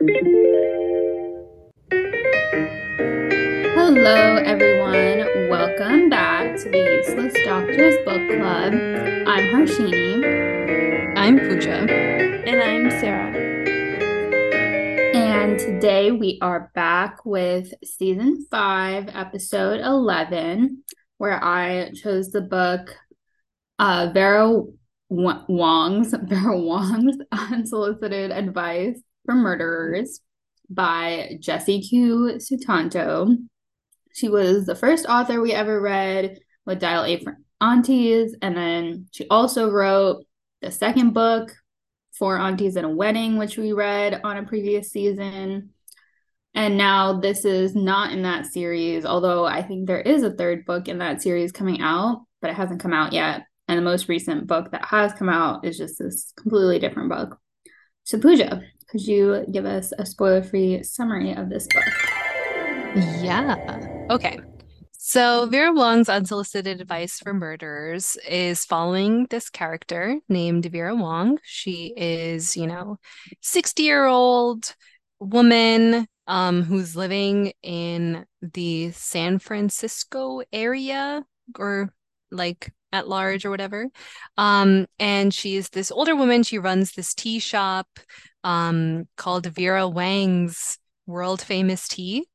Hello, everyone. Welcome back to the Useless Doctors Book Club. I'm Harshini. I'm Pooja. And I'm Sarah. And today we are back with season five, episode 11, where I chose the book uh, Vera Wong's Vera Wong's Unsolicited Advice for Murderers by Jesse Q Sutanto. She was the first author we ever read with Dial A for Aunties, and then she also wrote the second book, Four Aunties and a Wedding, which we read on a previous season. And now this is not in that series, although I think there is a third book in that series coming out, but it hasn't come out yet. And the most recent book that has come out is just this completely different book. So, Pooja, could you give us a spoiler free summary of this book? Yeah. Okay. So, Vera Wong's Unsolicited Advice for Murderers is following this character named Vera Wong. She is, you know, 60 year old woman um, who's living in the San Francisco area or like at large or whatever. Um, and she's this older woman. She runs this tea shop um, called Vera Wang's World Famous Tea.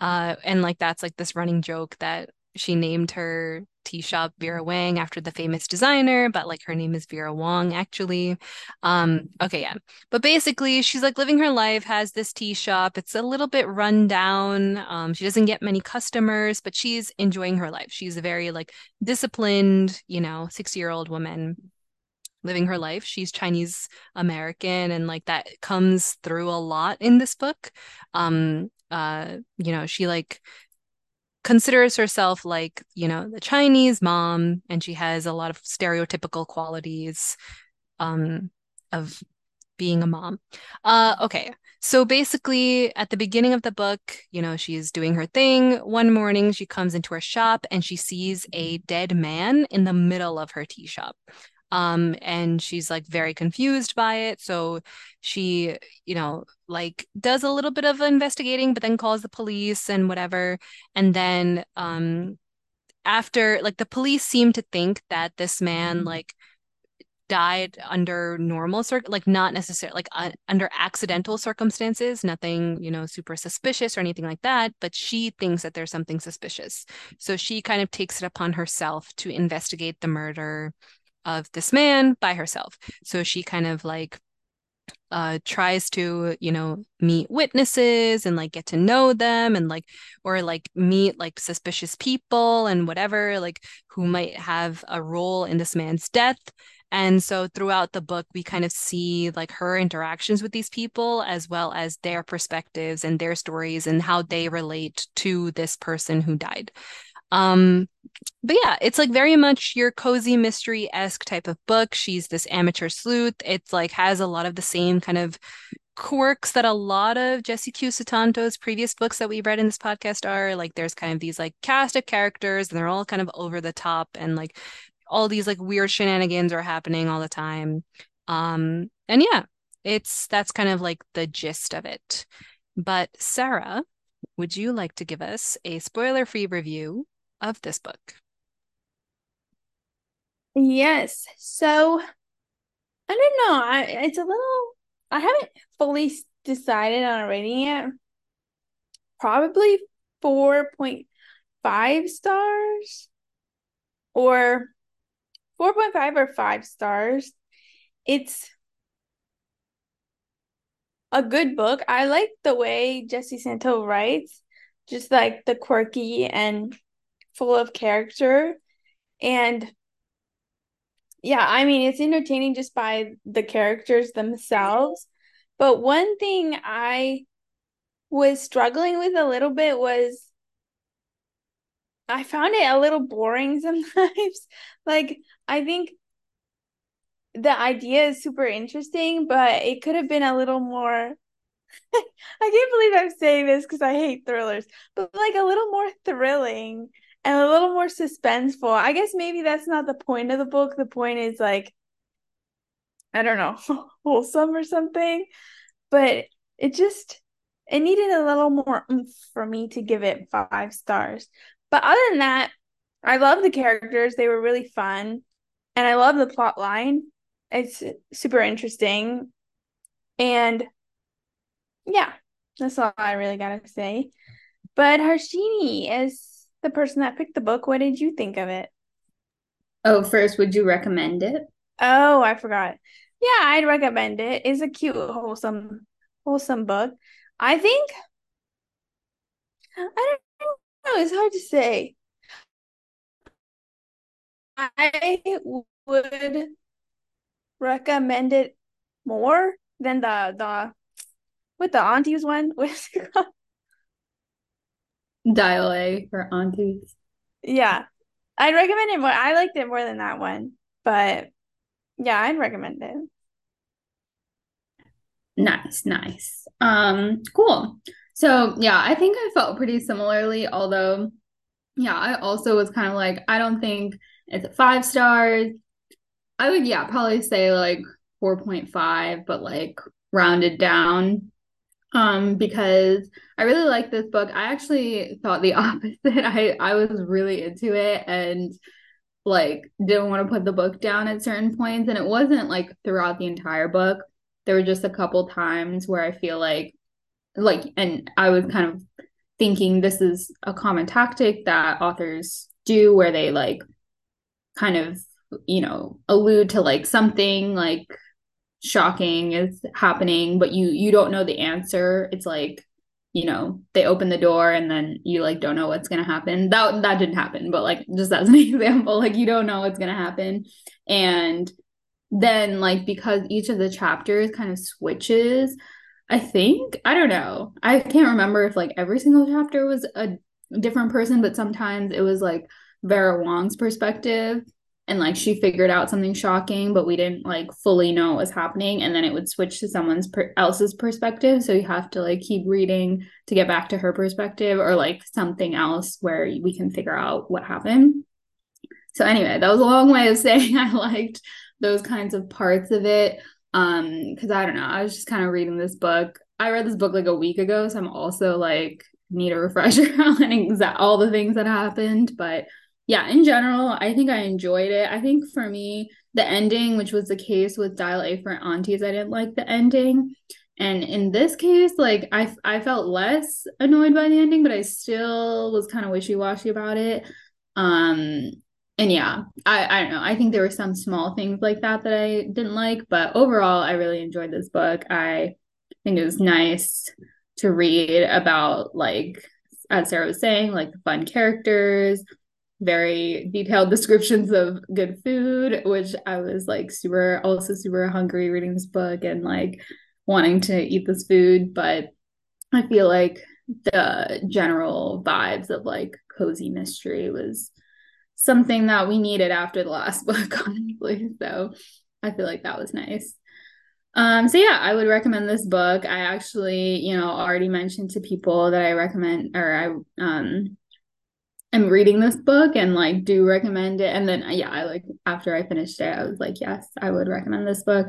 Uh, and like that's like this running joke that she named her tea shop Vera Wang after the famous designer, but like her name is Vera Wong actually. Um, okay, yeah. But basically, she's like living her life, has this tea shop. It's a little bit run down. Um, she doesn't get many customers, but she's enjoying her life. She's a very like disciplined, you know, 60-year-old woman living her life. She's Chinese American and like that comes through a lot in this book. Um uh you know, she like considers herself like, you know, the Chinese mom, and she has a lot of stereotypical qualities um, of being a mom. Uh, okay. So basically, at the beginning of the book, you know, she's doing her thing. One morning, she comes into her shop and she sees a dead man in the middle of her tea shop. Um, and she's like very confused by it. So she, you know, like does a little bit of investigating, but then calls the police and whatever. And then um after like the police seem to think that this man like died under normal cir- like not necessarily like uh, under accidental circumstances nothing you know super suspicious or anything like that but she thinks that there's something suspicious so she kind of takes it upon herself to investigate the murder of this man by herself. So she kind of like uh tries to you know meet witnesses and like get to know them and like or like meet like suspicious people and whatever like who might have a role in this man's death and so throughout the book we kind of see like her interactions with these people as well as their perspectives and their stories and how they relate to this person who died um, but yeah, it's like very much your cozy mystery esque type of book. She's this amateur sleuth. It's like has a lot of the same kind of quirks that a lot of Jesse Q Sutanto's previous books that we read in this podcast are. Like there's kind of these like cast of characters and they're all kind of over the top and like all these like weird shenanigans are happening all the time. Um and yeah, it's that's kind of like the gist of it. But Sarah, would you like to give us a spoiler-free review of this book? Yes. So I don't know. I it's a little I haven't fully decided on a rating yet. Probably 4.5 stars or 4.5 or 5 stars. It's a good book. I like the way Jesse Santo writes, just like the quirky and full of character. And yeah i mean it's entertaining just by the characters themselves. But one thing i was struggling with a little bit was i found it a little boring sometimes. Like i think the idea is super interesting but it could have been a little more I can't believe I'm saying this because I hate thrillers, but like a little more thrilling and a little more suspenseful. I guess maybe that's not the point of the book. The point is like I don't know, wholesome or something. But it just it needed a little more oomph for me to give it five stars. But other than that, I love the characters. They were really fun. And I love the plot line. It's super interesting. And yeah, that's all I really gotta say. But Harshini, as the person that picked the book, what did you think of it? Oh, first, would you recommend it? Oh, I forgot. Yeah, I'd recommend it. It's a cute, wholesome, wholesome book. I think I don't know. It's hard to say. I would recommend it more than the the with the aunties one. It called? Dial A for aunties. Yeah. I'd recommend it more. I liked it more than that one. But yeah, I'd recommend it. Nice, nice. Um, cool. So yeah, I think I felt pretty similarly, although yeah, I also was kind of like, I don't think it's five stars. I would, yeah, probably say like 4.5, but like rounded down. Um, because I really like this book. I actually thought the opposite. I I was really into it and like didn't want to put the book down at certain points. And it wasn't like throughout the entire book. There were just a couple times where I feel like like and I was kind of thinking this is a common tactic that authors do where they like kind of you know allude to like something like shocking is happening but you you don't know the answer. It's like you know they open the door and then you like don't know what's to happen. That that didn't happen but like just as an example like you don't know what's to happen. And then like because each of the chapters kind of switches i think i don't know. I can't remember if like every single chapter was a different person but sometimes it was like vera wong's perspective and like she figured out something shocking but we didn't like fully know what was happening. And then it would switch to someone's per- else's perspective. So you have to like keep reading to get back to her perspective or like something else where we can figure out what happened. So anyway that was a long way of saying i liked those kinds of parts of it. Um because i don't know i was just kind of reading this book. I read this book like a week ago so i'm also like need a refresher on exa- all the things that happened. But yeah, in general, I think I enjoyed it. I think for me, the ending, which was the case with Dial A for Aunties, I didn't like the ending. And in this case, like I I felt less annoyed by the ending, but I still was kind of wishy-washy about it. Um and yeah, I I don't know. I think there were some small things like that that I didn't like, but overall I really enjoyed this book. I think it was nice to read about like as Sarah was saying, like the fun characters, very detailed descriptions of good food, which I was like super, also super hungry reading this book and like wanting to eat this food. But I feel like the general vibes of like cozy mystery was something that we needed after the last book, honestly. So I feel like that was nice. Um, so yeah, I would recommend this book. I actually, you know, already mentioned to people that I recommend or I um am reading this book and like do recommend it. And then uh, yeah, I like after I finished it, I was like, yes, I would recommend this book.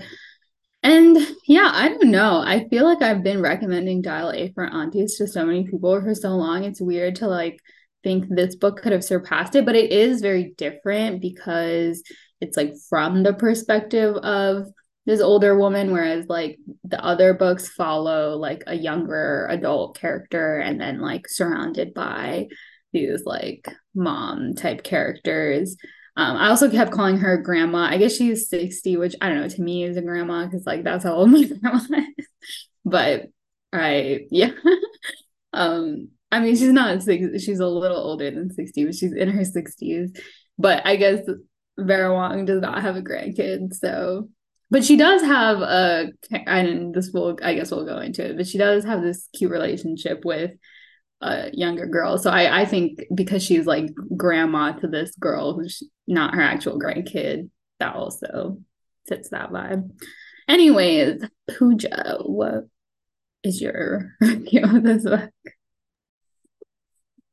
And yeah, I don't know. I feel like I've been recommending Dial A for Aunties to so many people for so long. It's weird to like think this book could have surpassed it, but it is very different because it's like from the perspective of this older woman, whereas like the other books follow like a younger adult character and then like surrounded by these like mom type characters. Um, I also kept calling her grandma. I guess she's 60, which I don't know, to me is a grandma because like that's how old my grandma is. But I yeah. um, I mean she's not six, she's a little older than 60, but she's in her 60s. But I guess Vera Wong does not have a grandkid, so but she does have a and this will I guess we'll go into it, but she does have this cute relationship with a younger girl. So I, I think because she's like grandma to this girl who's not her actual grandkid, that also fits that vibe. Anyways, Pooja, what is your review of this book?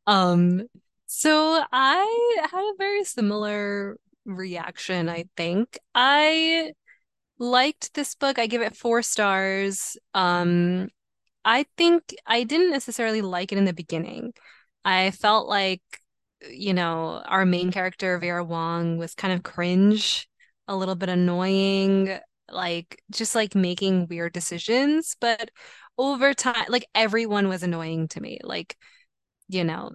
Um, so I had a very similar reaction, I think. I liked this book. I give it four stars. Um, I think I didn't necessarily like it in the beginning. I felt like, you know, our main character, Vera Wong, was kind of cringe, a little bit annoying, like just like making weird decisions. But over time, like everyone was annoying to me. Like, you know,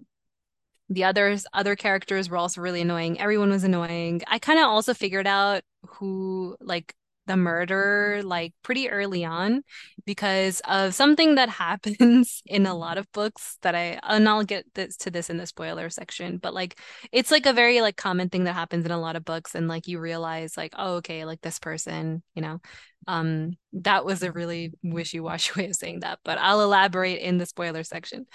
the others other characters were also really annoying. Everyone was annoying. I kind of also figured out who like the murder like pretty early on because of something that happens in a lot of books that I and I'll get this to this in the spoiler section but like it's like a very like common thing that happens in a lot of books and like you realize like oh okay like this person you know um that was a really wishy-washy way of saying that but I'll elaborate in the spoiler section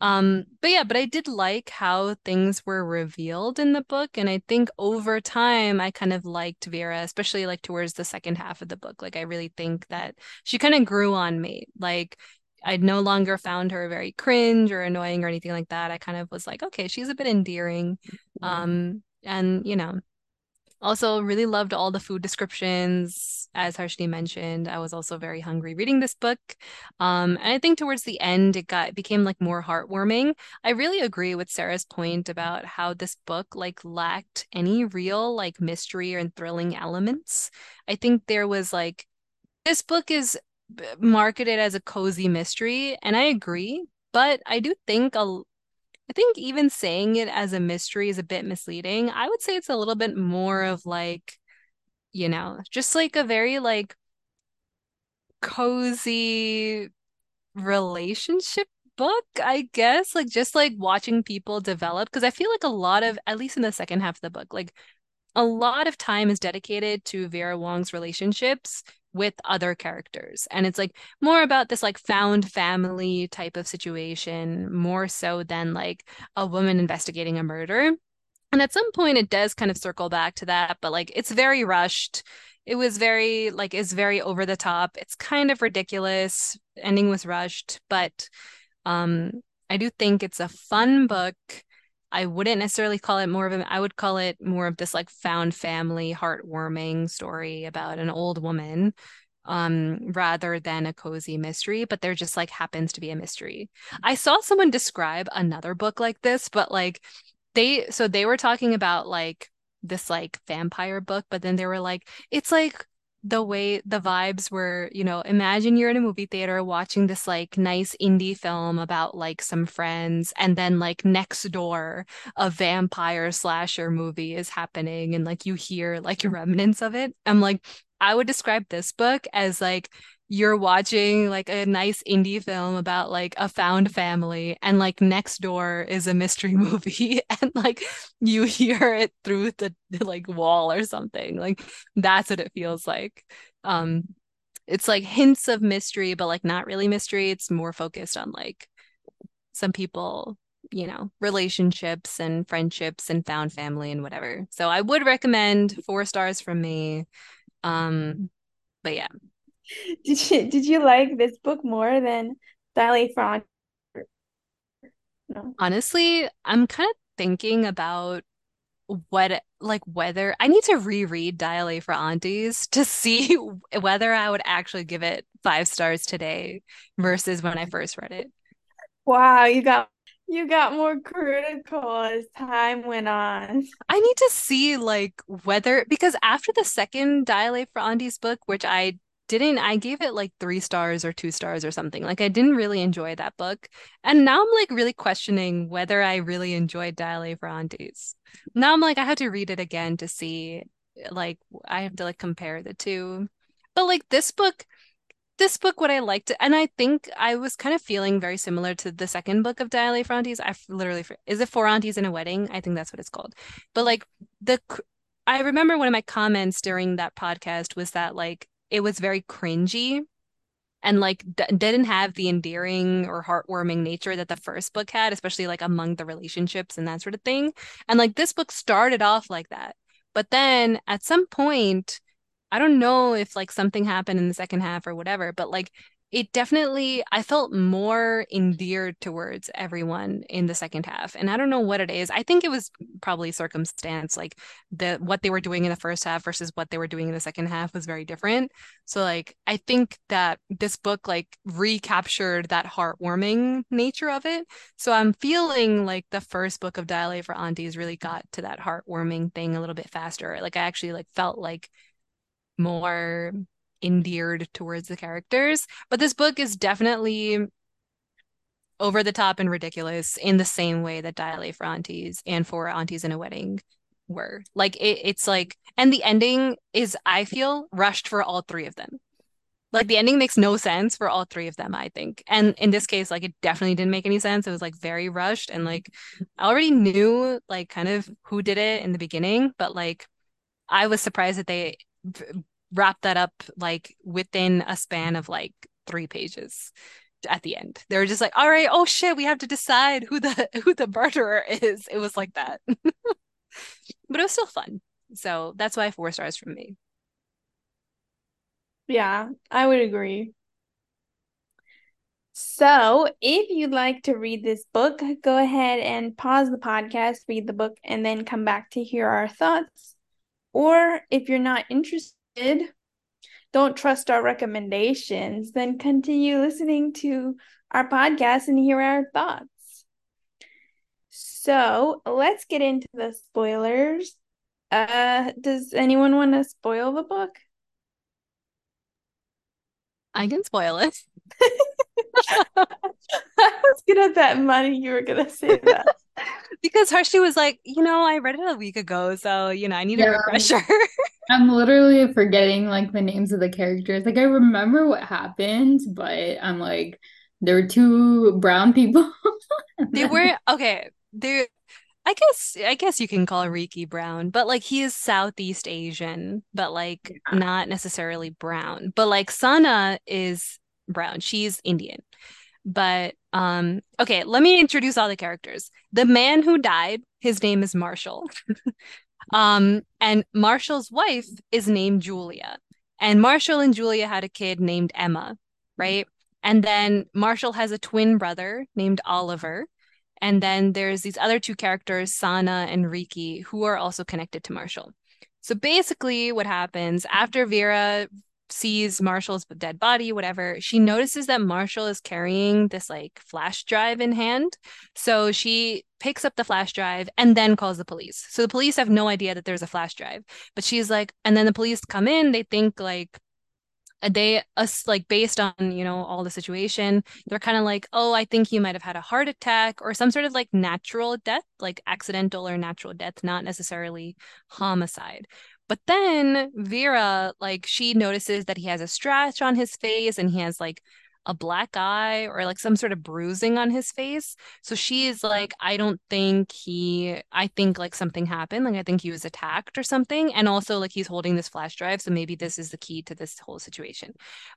um but yeah but I did like how things were revealed in the book and I think over time I kind of liked Vera especially like towards the second half of the book like I really think that she kind of grew on me like I no longer found her very cringe or annoying or anything like that. I kind of was like, okay, she's a bit endearing. Um, and you know, also, really loved all the food descriptions. As Harshini mentioned, I was also very hungry reading this book. Um, and I think towards the end, it got it became like more heartwarming. I really agree with Sarah's point about how this book like lacked any real like mystery and thrilling elements. I think there was like this book is marketed as a cozy mystery, and I agree. But I do think a I think even saying it as a mystery is a bit misleading. I would say it's a little bit more of like, you know, just like a very like cozy relationship book, I guess. Like just like watching people develop. Because I feel like a lot of, at least in the second half of the book, like a lot of time is dedicated to Vera Wong's relationships with other characters. And it's like more about this like found family type of situation, more so than like a woman investigating a murder. And at some point it does kind of circle back to that, but like it's very rushed. It was very like is very over the top. It's kind of ridiculous. Ending was rushed, but um I do think it's a fun book I wouldn't necessarily call it more of a I would call it more of this like found family heartwarming story about an old woman um rather than a cozy mystery but there just like happens to be a mystery. I saw someone describe another book like this but like they so they were talking about like this like vampire book but then they were like it's like the way the vibes were, you know, imagine you're in a movie theater watching this like nice indie film about like some friends, and then like next door, a vampire slasher movie is happening, and like you hear like remnants of it. I'm like, I would describe this book as like you're watching like a nice indie film about like a found family and like next door is a mystery movie and like you hear it through the, like wall or something. Like that's what it feels like. Um it's like hints of mystery but like not really mystery. It's more focused on like some people you know relationships and friendships and found family and whatever. So i would recommend four stars from me. Um but yeah did you did you like this book more than Dial A for Aunties? No. Honestly, I'm kind of thinking about what like whether I need to reread Dial A for Aunties to see whether I would actually give it five stars today versus when I first read it. Wow, you got you got more critical as time went on. I need to see like whether because after the second Dial A for Aunties book, which I didn't I gave it like three stars or two stars or something. Like I didn't really enjoy that book. And now I'm like really questioning whether I really enjoyed Dial for Aunties. Now I'm like I have to read it again to see like I have to like compare the two. But like this book this book what I liked and I think I was kind of feeling very similar to the second book of Dial for Aunties. I literally is it Four Aunties in a Wedding? I think that's what it's called. But like the I remember one of my comments during that podcast was that like it was very cringy and like d- didn't have the endearing or heartwarming nature that the first book had, especially like among the relationships and that sort of thing. And like this book started off like that. But then at some point, I don't know if like something happened in the second half or whatever, but like it definitely I felt more endeared towards everyone in the second half. And I don't know what it is. I think it was probably circumstance like the what they were doing in the first half versus what they were doing in the second half was very different. So like I think that this book like recaptured that heartwarming nature of it. So I'm feeling like the first book of Dial A for Aunties really got to that heartwarming thing a little bit faster. Like I actually like felt like more endeared towards the characters. But this book is definitely over the top and ridiculous in the same way that Dial for Aunties and Four Aunties in a Wedding were. Like it, it's like, and the ending is, I feel, rushed for all three of them. Like the ending makes no sense for all three of them, I think. And in this case, like it definitely didn't make any sense. It was like very rushed and like I already knew like kind of who did it in the beginning, but like I was surprised that they wrap that up like within a span of like three pages at the end. They were just like, all right, oh shit, we have to decide who the who the murderer is. It was like that. but it was still fun. So that's why four stars from me. Yeah, I would agree. So, if you'd like to read this book, go ahead and pause the podcast, read the book, and then come back to hear our thoughts. Or if you're not interested, don't trust our recommendations, then continue listening to our podcast and hear our thoughts. So let's get into the spoilers. Uh, does anyone want to spoil the book? I can spoil it. I was gonna bet money you were gonna say that. because Hershey was like, you know, I read it a week ago, so you know, I need yeah, a refresher. I'm literally forgetting like the names of the characters. Like I remember what happened, but I'm like, there were two brown people. they were okay. They I guess I guess you can call Riki brown, but like he is Southeast Asian, but like yeah. not necessarily brown. But like Sana is brown. She's Indian. But um okay, let me introduce all the characters. The man who died, his name is Marshall. um and Marshall's wife is named Julia. And Marshall and Julia had a kid named Emma, right? And then Marshall has a twin brother named Oliver. And then there's these other two characters, Sana and Riki, who are also connected to Marshall. So basically, what happens after Vera sees Marshall's dead body, whatever, she notices that Marshall is carrying this like flash drive in hand. So she picks up the flash drive and then calls the police. So the police have no idea that there's a flash drive. But she's like, and then the police come in, they think like uh, they us like based on you know all the situation they're kind of like oh i think he might have had a heart attack or some sort of like natural death like accidental or natural death not necessarily homicide but then Vera, like, she notices that he has a scratch on his face and he has like a black eye or like some sort of bruising on his face. So she's like, I don't think he, I think like something happened. Like, I think he was attacked or something. And also, like, he's holding this flash drive. So maybe this is the key to this whole situation.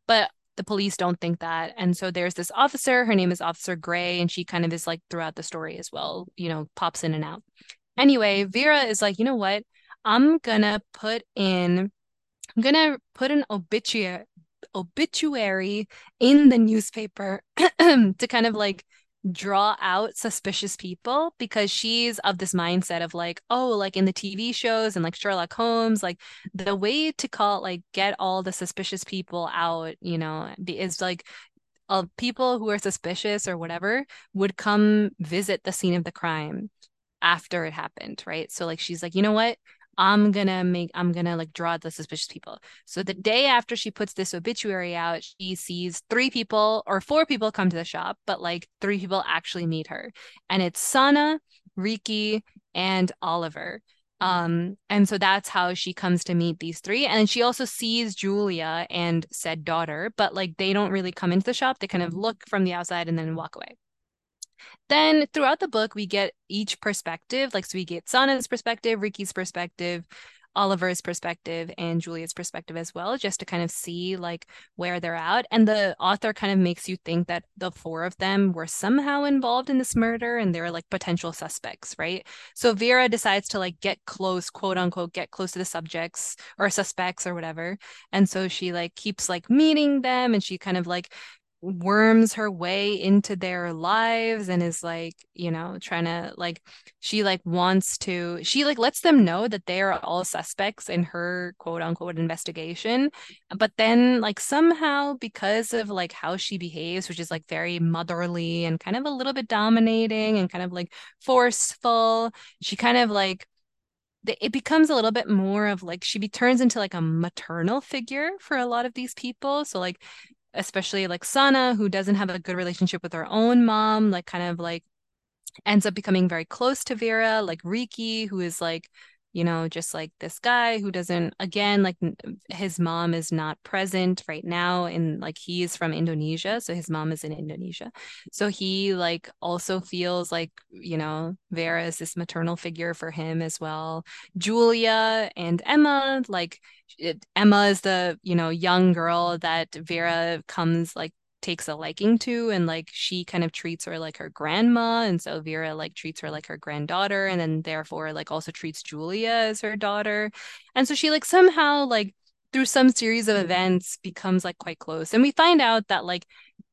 But the police don't think that. And so there's this officer, her name is Officer Gray, and she kind of is like throughout the story as well, you know, pops in and out. Anyway, Vera is like, you know what? I'm gonna put in I'm gonna put an obituary obituary in the newspaper to kind of like draw out suspicious people because she's of this mindset of like oh like in the TV shows and like Sherlock Holmes like the way to call like get all the suspicious people out you know is like of people who are suspicious or whatever would come visit the scene of the crime after it happened right? So like she's like you know what I'm gonna make I'm gonna like draw the suspicious people. So the day after she puts this obituary out, she sees three people or four people come to the shop, but like three people actually meet her. And it's Sana, Riki, and Oliver. Um, and so that's how she comes to meet these three. And she also sees Julia and said daughter, but like they don't really come into the shop. They kind of look from the outside and then walk away. Then throughout the book, we get each perspective. Like, so we get Sana's perspective, Riki's perspective, Oliver's perspective, and Julia's perspective as well, just to kind of see like where they're at. And the author kind of makes you think that the four of them were somehow involved in this murder and they're like potential suspects, right? So Vera decides to like get close, quote unquote, get close to the subjects or suspects or whatever. And so she like keeps like meeting them and she kind of like worms her way into their lives and is like, you know, trying to like she like wants to she like lets them know that they are all suspects in her quote unquote investigation. But then like somehow because of like how she behaves, which is like very motherly and kind of a little bit dominating and kind of like forceful, she kind of like it becomes a little bit more of like she be, turns into like a maternal figure for a lot of these people. So like especially like Sana, who doesn't have a good relationship with her own mom, like kind of like ends up becoming very close to Vera, like Riki, who is like you know, just like this guy who doesn't, again, like his mom is not present right now. And like he is from Indonesia. So his mom is in Indonesia. So he like also feels like, you know, Vera is this maternal figure for him as well. Julia and Emma, like it, Emma is the, you know, young girl that Vera comes like takes a liking to and like she kind of treats her like her grandma and so Vera like treats her like her granddaughter and then therefore like also treats Julia as her daughter. And so she like somehow like through some series of events becomes like quite close. And we find out that like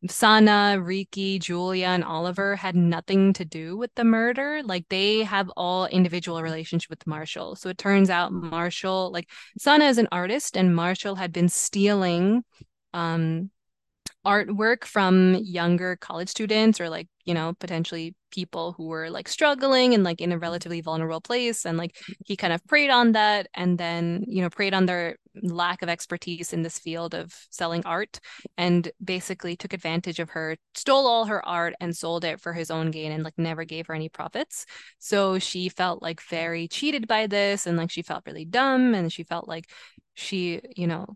Sana, Riki, Julia, and Oliver had nothing to do with the murder. Like they have all individual relationship with Marshall. So it turns out Marshall, like Sana is an artist, and Marshall had been stealing um artwork from younger college students or like you know potentially people who were like struggling and like in a relatively vulnerable place and like he kind of preyed on that and then you know preyed on their lack of expertise in this field of selling art and basically took advantage of her stole all her art and sold it for his own gain and like never gave her any profits. So she felt like very cheated by this and like she felt really dumb and she felt like she you know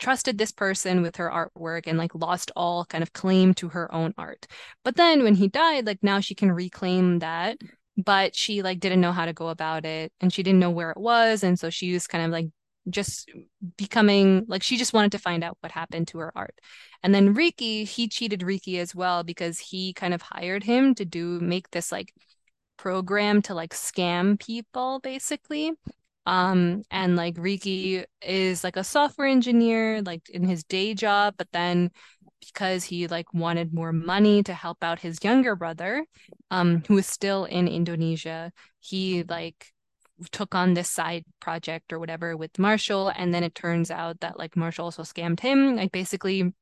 trusted this person with her artwork and like lost all kind of claim to her own art. But then when he died, like now she can reclaim that, but she like didn't know how to go about it and she didn't know where it was. And so she was kind of like just becoming like she just wanted to find out what happened to her art. And then Riki, he cheated Riki as well because he kind of hired him to do make this like program to like scam people basically um, and like Riki is like a software engineer, like in his day job, but then because he like wanted more money to help out his younger brother, um, who is still in Indonesia, he like took on this side project or whatever with Marshall. And then it turns out that like Marshall also scammed him. Like basically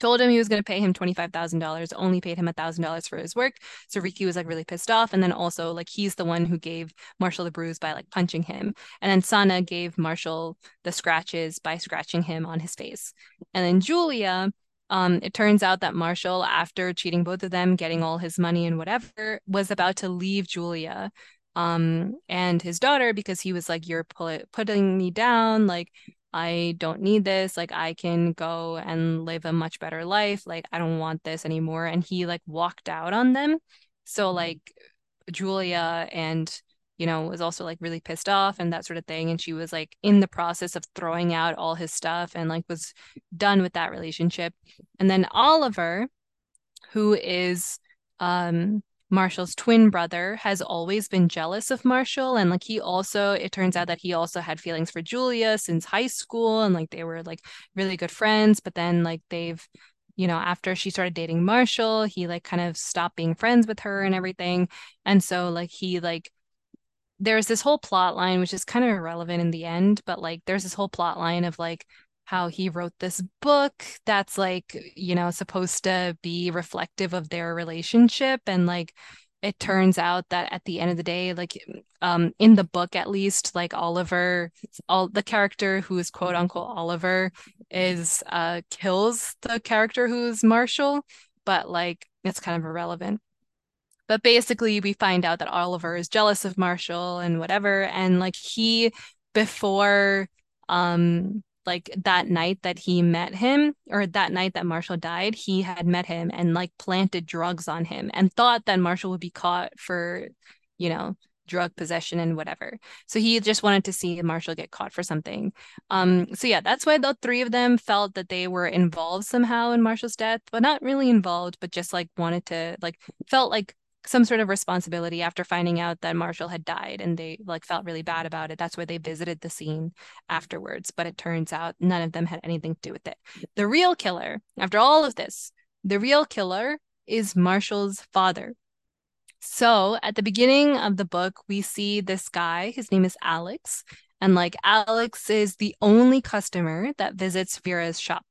told him he was going to pay him $25,000, only paid him $1,000 for his work. So Riki was like really pissed off. And then also, like, he's the one who gave Marshall the bruise by like punching him. And then Sana gave Marshall the scratches by scratching him on his face. And then Julia, um, it turns out that Marshall, after cheating both of them, getting all his money and whatever, was about to leave Julia um and his daughter because he was like you're putting me down like I don't need this. Like, I can go and live a much better life. Like, I don't want this anymore. And he like walked out on them. So, like, Julia and, you know, was also like really pissed off and that sort of thing. And she was like in the process of throwing out all his stuff and like was done with that relationship. And then Oliver, who is, um, Marshall's twin brother has always been jealous of Marshall and like he also it turns out that he also had feelings for Julia since high school and like they were like really good friends but then like they've you know after she started dating Marshall he like kind of stopped being friends with her and everything. And so like he like there's this whole plot line which is kind of irrelevant in the end but like there's this whole plot line of like how he wrote this book that's like you know supposed to be reflective of their relationship. And like it turns out that at the end of the day like um in the book at least like Oliver all the character who is quote unquote Oliver is uh kills the character who's Marshall but like it's kind of irrelevant. But basically we find out that Oliver is jealous of Marshall and whatever. And like he before um like that night that he met him or that night that Marshall died, he had met him and like planted drugs on him and thought that Marshall would be caught for, you know, drug possession and whatever. So he just wanted to see Marshall get caught for something. Um so yeah, that's why the three of them felt that they were involved somehow in Marshall's death, but not really involved, but just like wanted to like felt like some sort of responsibility after finding out that Marshall had died and they like felt really bad about it. That's why they visited the scene afterwards. But it turns out none of them had anything to do with it. The real killer, after all of this, the real killer is Marshall's father. So at the beginning of the book, we see this guy. His name is Alex. And like Alex is the only customer that visits Vera's shop.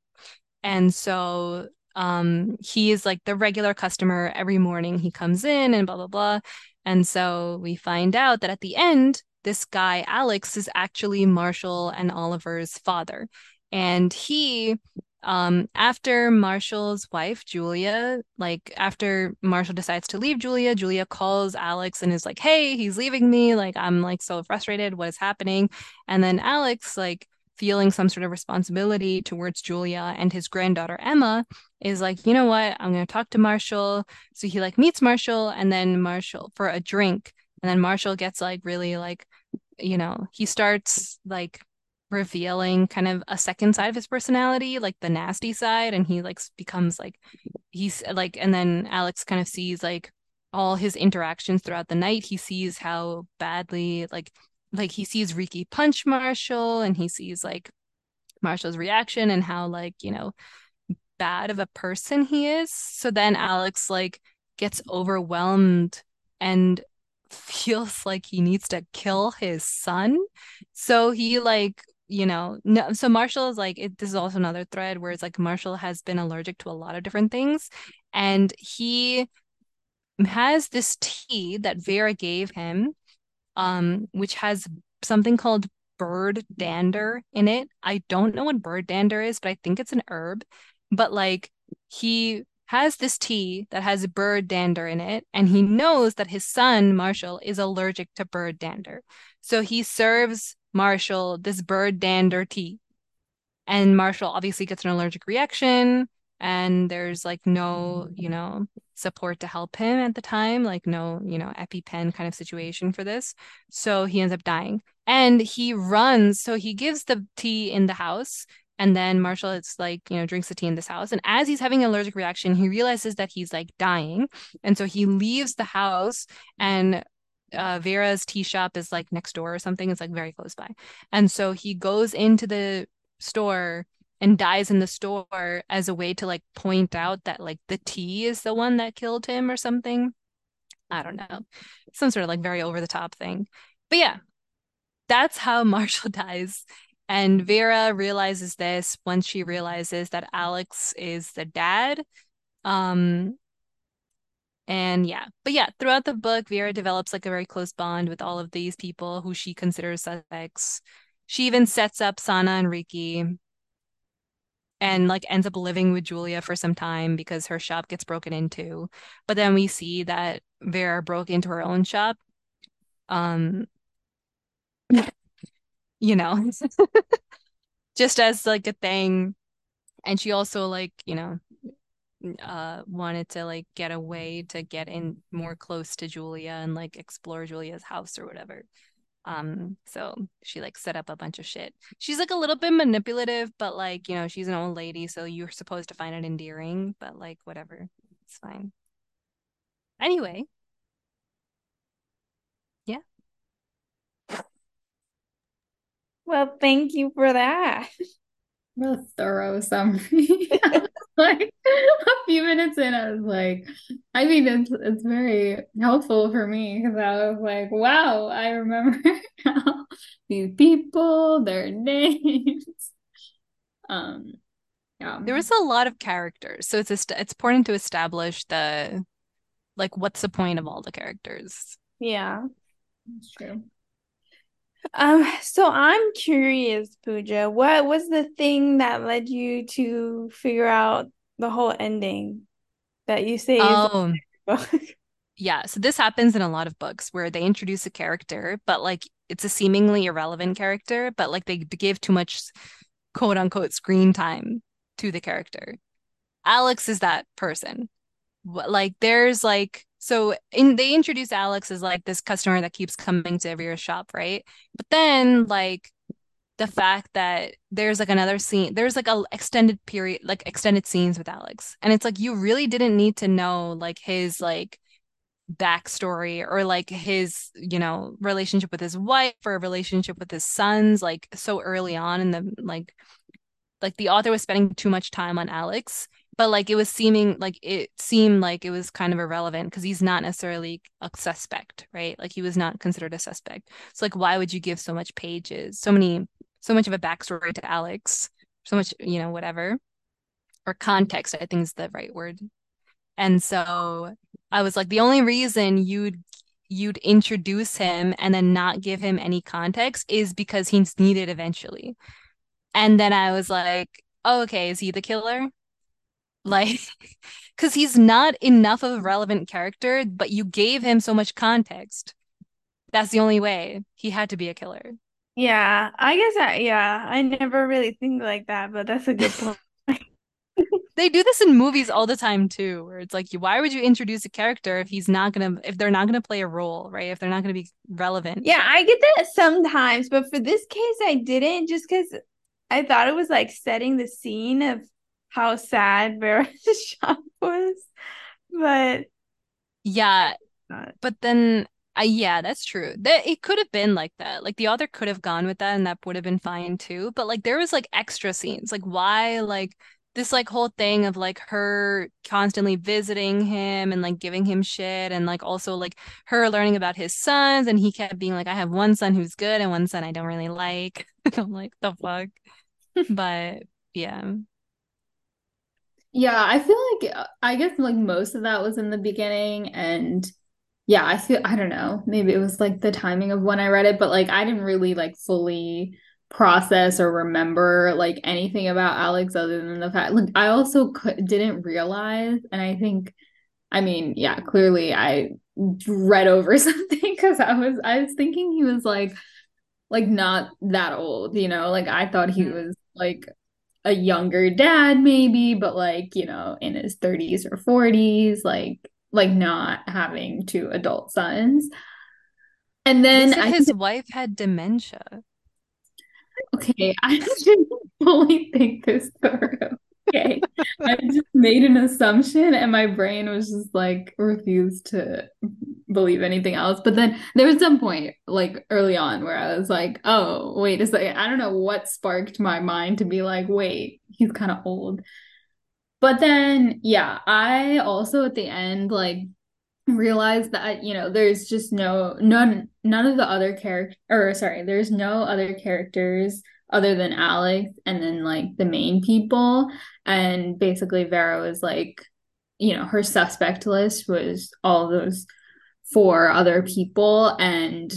And so um he is like the regular customer every morning he comes in and blah blah blah. And so we find out that at the end, this guy Alex is actually Marshall and Oliver's father. And he um after Marshall's wife Julia like after Marshall decides to leave Julia Julia calls Alex and is like hey he's leaving me like I'm like so frustrated what is happening and then Alex like feeling some sort of responsibility towards Julia and his granddaughter Emma is like you know what? I'm going to talk to Marshall. So he like meets Marshall and then Marshall for a drink. And then Marshall gets like really like you know he starts like revealing kind of a second side of his personality, like the nasty side, and he like becomes like he's like, and then Alex kind of sees like all his interactions throughout the night. He sees how badly like like he sees Riki punch Marshall, and he sees like Marshall's reaction and how like you know bad of a person he is. So then Alex like gets overwhelmed and feels like he needs to kill his son. So he like you know, no, so Marshall is like, it, this is also another thread where it's like Marshall has been allergic to a lot of different things. And he has this tea that Vera gave him, um, which has something called bird dander in it. I don't know what bird dander is, but I think it's an herb. But like he has this tea that has bird dander in it, and he knows that his son, Marshall, is allergic to bird dander. So he serves Marshall this bird dander tea. And Marshall obviously gets an allergic reaction and there's like no, you know, support to help him at the time, like no, you know, EpiPen kind of situation for this. So he ends up dying. And he runs, so he gives the tea in the house and then Marshall is like, you know, drinks the tea in this house. And as he's having an allergic reaction, he realizes that he's like dying. And so he leaves the house and uh, Vera's tea shop is like next door or something. It's like very close by. And so he goes into the store and dies in the store as a way to like point out that like the tea is the one that killed him or something. I don't know. Some sort of like very over the top thing. But yeah, that's how Marshall dies. And Vera realizes this once she realizes that Alex is the dad. Um, and yeah, but yeah, throughout the book, Vera develops like a very close bond with all of these people who she considers suspects. She even sets up Sana and Riki and like ends up living with Julia for some time because her shop gets broken into. But then we see that Vera broke into her own shop. Um you know, just as like a thing. And she also like, you know, uh wanted to like get away to get in more close to Julia and like explore Julia's house or whatever. Um, so she like set up a bunch of shit. She's like a little bit manipulative, but like, you know, she's an old lady, so you're supposed to find it endearing, but like whatever. It's fine. Anyway. Yeah. Well, thank you for that. Real thorough summary. like a few minutes in, I was like, I mean, it's it's very helpful for me because I was like, wow, I remember these people, their names. Um, yeah. There was a lot of characters, so it's a, it's important to establish the like what's the point of all the characters. Yeah, that's true. Um, so I'm curious, Pooja, what was the thing that led you to figure out the whole ending that you say oh. yeah, so this happens in a lot of books where they introduce a character, but like it's a seemingly irrelevant character, but like they give too much quote unquote screen time to the character. Alex is that person. Like there's like so in they introduce Alex as like this customer that keeps coming to every shop, right? But then like the fact that there's like another scene, there's like a extended period, like extended scenes with Alex. And it's like you really didn't need to know like his like backstory or like his, you know, relationship with his wife or relationship with his sons, like so early on in the like like the author was spending too much time on Alex but like it was seeming like it seemed like it was kind of irrelevant because he's not necessarily a suspect, right? Like he was not considered a suspect. So like why would you give so much pages, so many so much of a backstory to Alex, so much, you know, whatever. Or context, I think is the right word. And so I was like, the only reason you'd you'd introduce him and then not give him any context is because he's needed eventually. And then I was like, oh, okay, is he the killer? Like, because he's not enough of a relevant character, but you gave him so much context. That's the only way. He had to be a killer. Yeah, I guess I, yeah, I never really think like that, but that's a good point. they do this in movies all the time too, where it's like, why would you introduce a character if he's not gonna, if they're not gonna play a role, right? If they're not gonna be relevant. Yeah, I get that sometimes, but for this case, I didn't just because I thought it was like setting the scene of how sad Vera's shop was. But yeah, but then uh, yeah, that's true. That it could have been like that. Like the author could have gone with that and that would have been fine too. But like there was like extra scenes. Like why like this like whole thing of like her constantly visiting him and like giving him shit and like also like her learning about his sons and he kept being like I have one son who's good and one son I don't really like. I'm like the fuck. but yeah. Yeah, I feel like uh, I guess like most of that was in the beginning and yeah, I feel I don't know, maybe it was like the timing of when I read it, but like I didn't really like fully process or remember like anything about Alex other than the fact like I also could, didn't realize and I think I mean, yeah, clearly I read over something cuz I was I was thinking he was like like not that old, you know? Like I thought he mm-hmm. was like a younger dad maybe, but like, you know, in his 30s or 40s, like like not having two adult sons. And then I his wife had dementia. Okay, I didn't fully think this through. Okay. I just made an assumption and my brain was just like refused to believe anything else. But then there was some point like early on where I was like, oh, wait a second. I don't know what sparked my mind to be like, wait, he's kind of old. But then, yeah, I also at the end like realized that you know there's just no none none of the other character or sorry, there's no other characters other than Alex and then like the main people. And basically Vera was like, you know, her suspect list was all those four other people and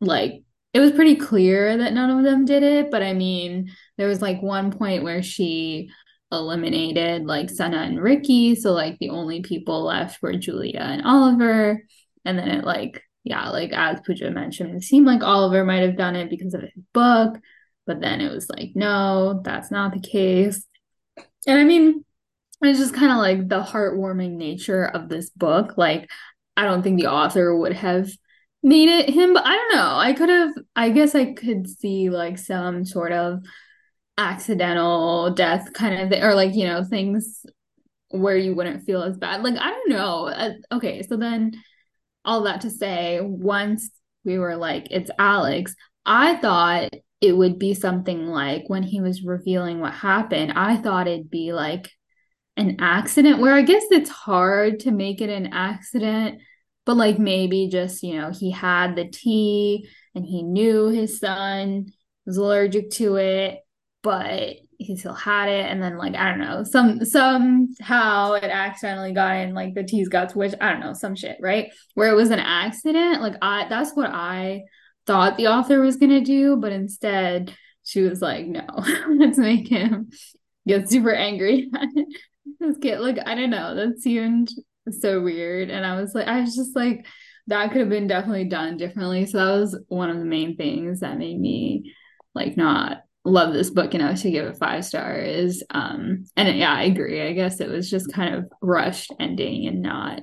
like it was pretty clear that none of them did it, but I mean, there was like one point where she eliminated like Sana and Riki. So like the only people left were Julia and Oliver. And then it like, yeah, like as Pooja mentioned, it seemed like Oliver might have done it because of his book. But then it was like, no, that's not the case. And I mean, it's just kind of like the heartwarming nature of this book. Like, I don't think the author would have made it him, but I don't know. I could have, I guess I could see like some sort of accidental death kind of thing, or like you know things where you wouldn't feel as bad like i don't know uh, okay so then all that to say once we were like it's alex i thought it would be something like when he was revealing what happened i thought it'd be like an accident where i guess it's hard to make it an accident but like maybe just you know he had the tea and he knew his son was allergic to it but he still had it. And then like i don't know some somehow it accidentally got in like the teas got switched i don't know some shit right? Where it was an accident like i that's what i thought the author was gonna do but instead she was like no let's make him get super angry let's get like i don't know that seemed so weird and i was like i was just like that could have been definitely done differently so that was one of the main things that made me like not love this book enough to give it five stars. Um, and yeah, I agree. I guess it was just kind of rushed ending and not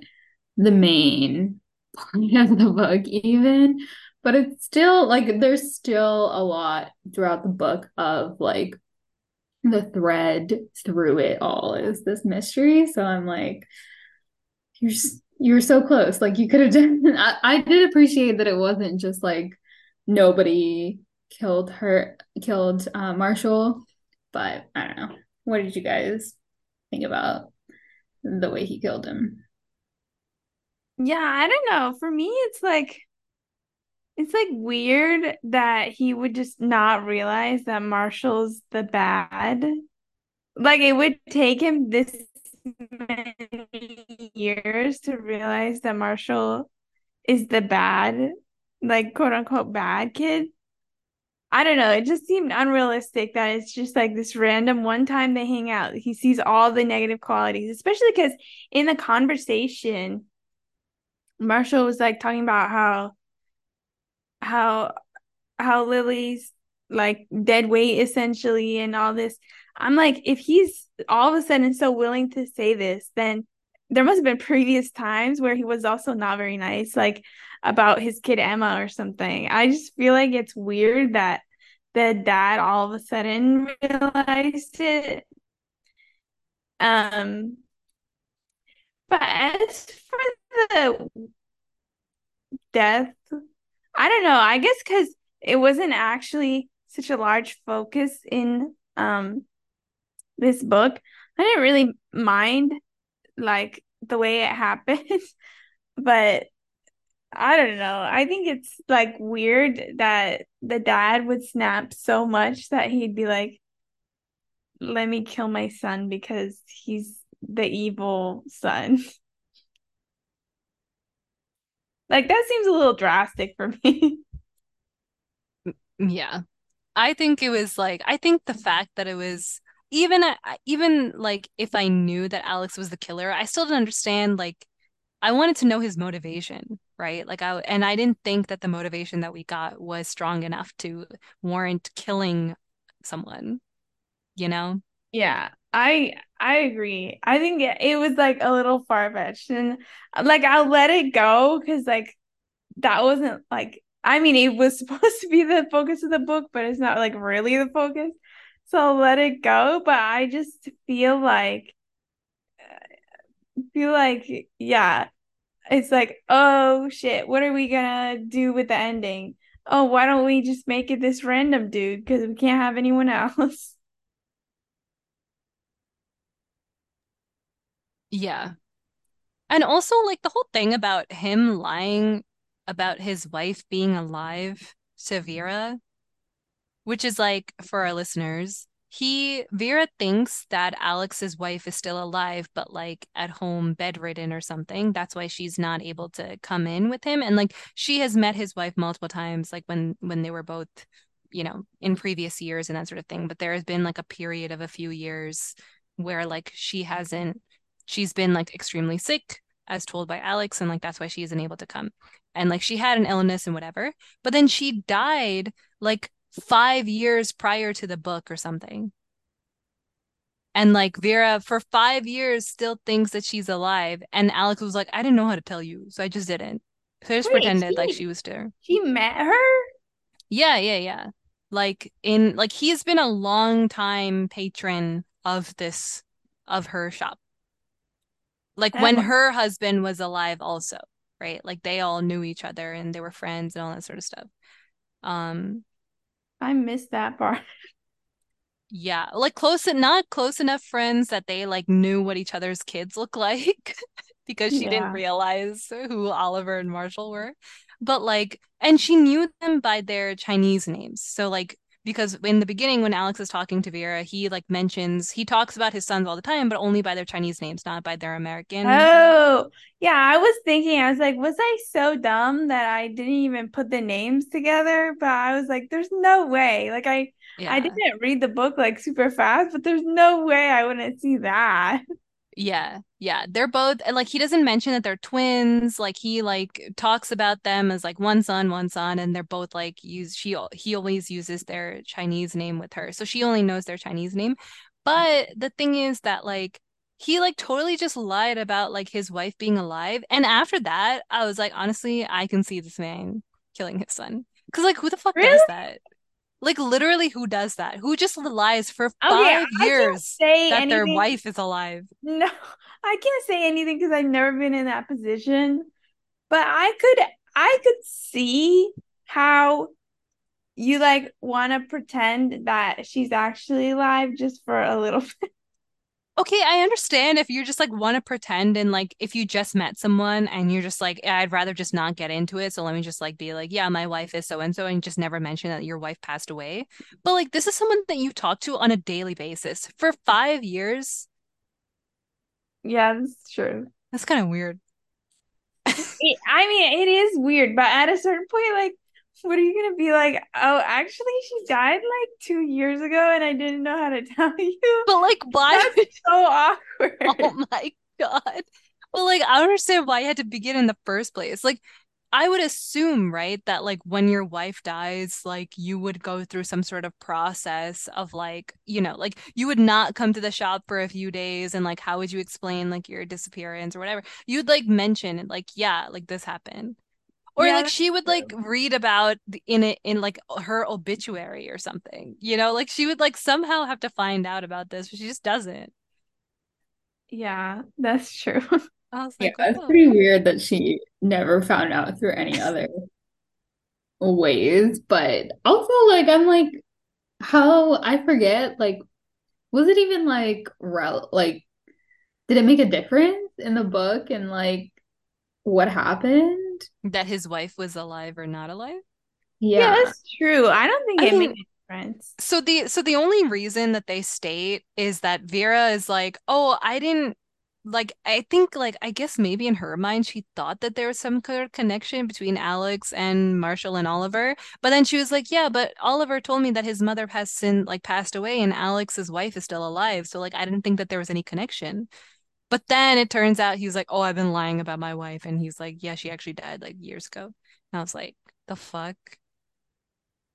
the main part of the book, even. But it's still like there's still a lot throughout the book of like the thread through it all is this mystery. So I'm like, you're you're so close. Like you could have done. I, I did appreciate that it wasn't just like nobody killed her killed uh, Marshall. But I don't know. What did you guys think about the way he killed him. Yeah, I don't know. For me, it's like it's like weird that he would just not realize that Marshall's the bad. Like it would take him this many years to realize that Marshall is the bad, like quote unquote bad kid. I don't know. It just seemed unrealistic that it's just like this random one time they hang out. He sees all the negative qualities, especially because in the conversation, Marshall was like talking about how how how Lily's like dead weight essentially and all this. I'm like, if he's all of a sudden so willing to say this, then there must have been previous times where he was also not very nice, like about his kid Emma or something. I just feel like it's weird that the dad all of a sudden realized it. Um, but as for the death, I don't know. I guess because it wasn't actually such a large focus in um this book, I didn't really mind like the way it happened, but I don't know. I think it's like weird that the dad would snap so much that he'd be like, let me kill my son because he's the evil son. like that seems a little drastic for me. yeah. I think it was like I think the fact that it was even uh, even like if I knew that Alex was the killer, I still didn't understand like I wanted to know his motivation, right? Like I and I didn't think that the motivation that we got was strong enough to warrant killing someone, you know? Yeah. I I agree. I think it, it was like a little far fetched and like I'll let it go cuz like that wasn't like I mean it was supposed to be the focus of the book, but it's not like really the focus. So I'll let it go, but I just feel like feel like yeah it's like oh shit what are we gonna do with the ending oh why don't we just make it this random dude because we can't have anyone else yeah and also like the whole thing about him lying about his wife being alive to vera which is like for our listeners he Vera thinks that Alex's wife is still alive, but like at home bedridden or something. That's why she's not able to come in with him. And like she has met his wife multiple times, like when when they were both, you know, in previous years and that sort of thing. But there has been like a period of a few years where like she hasn't she's been like extremely sick as told by Alex and like that's why she isn't able to come. And like she had an illness and whatever. But then she died like five years prior to the book or something. And like Vera, for five years, still thinks that she's alive. And Alex was like, I didn't know how to tell you. So I just didn't. So I just Wait, pretended she, like she was there. She met her? Yeah, yeah, yeah. Like in like he's been a long time patron of this of her shop. Like when her husband was alive also, right? Like they all knew each other and they were friends and all that sort of stuff. Um I missed that part. Yeah, like close and not close enough friends that they like knew what each other's kids look like because she yeah. didn't realize who Oliver and Marshall were. But like and she knew them by their Chinese names. So like because in the beginning when Alex is talking to Vera, he like mentions he talks about his sons all the time, but only by their Chinese names, not by their American. Oh, yeah. I was thinking, I was like, was I so dumb that I didn't even put the names together? But I was like, there's no way. Like I yeah. I didn't read the book like super fast, but there's no way I wouldn't see that. Yeah, yeah. They're both like he doesn't mention that they're twins. Like he like talks about them as like one son, one son, and they're both like use she he always uses their Chinese name with her. So she only knows their Chinese name. But the thing is that like he like totally just lied about like his wife being alive. And after that, I was like, honestly, I can see this man killing his son. Cause like who the fuck really? does that? Like literally, who does that? Who just lies for oh, five years that anything. their wife is alive? No, I can't say anything because I've never been in that position. But I could, I could see how you like want to pretend that she's actually alive just for a little bit. Okay, I understand if you just like want to pretend and like if you just met someone and you're just like, I'd rather just not get into it. So let me just like be like, yeah, my wife is so and so, and just never mention that your wife passed away. But like, this is someone that you talk to on a daily basis for five years. Yeah, that's true. That's kind of weird. It, I mean, it is weird, but at a certain point, like, what are you gonna be like? Oh, actually, she died like two years ago, and I didn't know how to tell you. But like, why? That's so awkward. Oh my God. Well, like, I don't understand why you had to begin in the first place. Like, I would assume, right, that like when your wife dies, like you would go through some sort of process of like, you know, like you would not come to the shop for a few days and like how would you explain like your disappearance or whatever? You'd like mention like, yeah, like this happened. Or Yeah, like she would like read about in it in like her obituary or something. You know, like she would like somehow have to find out about this, but she just doesn't. Yeah, that's true. I was Yeah, like, it's oh. pretty weird that she never found out through any other ways. But also, like, I'm like, how I forget, like, was it even like rel like did it make a difference in the book and like what happened? That his wife was alive or not alive. Yeah, Yeah. that's true. I don't think I it mean, made a difference. so the so the only reason that they state is that Vera is like, "Oh, I didn't like I think like I guess maybe in her mind she thought that there was some kind of connection between Alex and Marshall and Oliver, but then she was like, "Yeah, but Oliver told me that his mother has sin like passed away and Alex's wife is still alive, so like I didn't think that there was any connection." But then it turns out he's like, "Oh, I've been lying about my wife," and he's like, "Yeah, she actually died like years ago." And I was like, "The fuck?"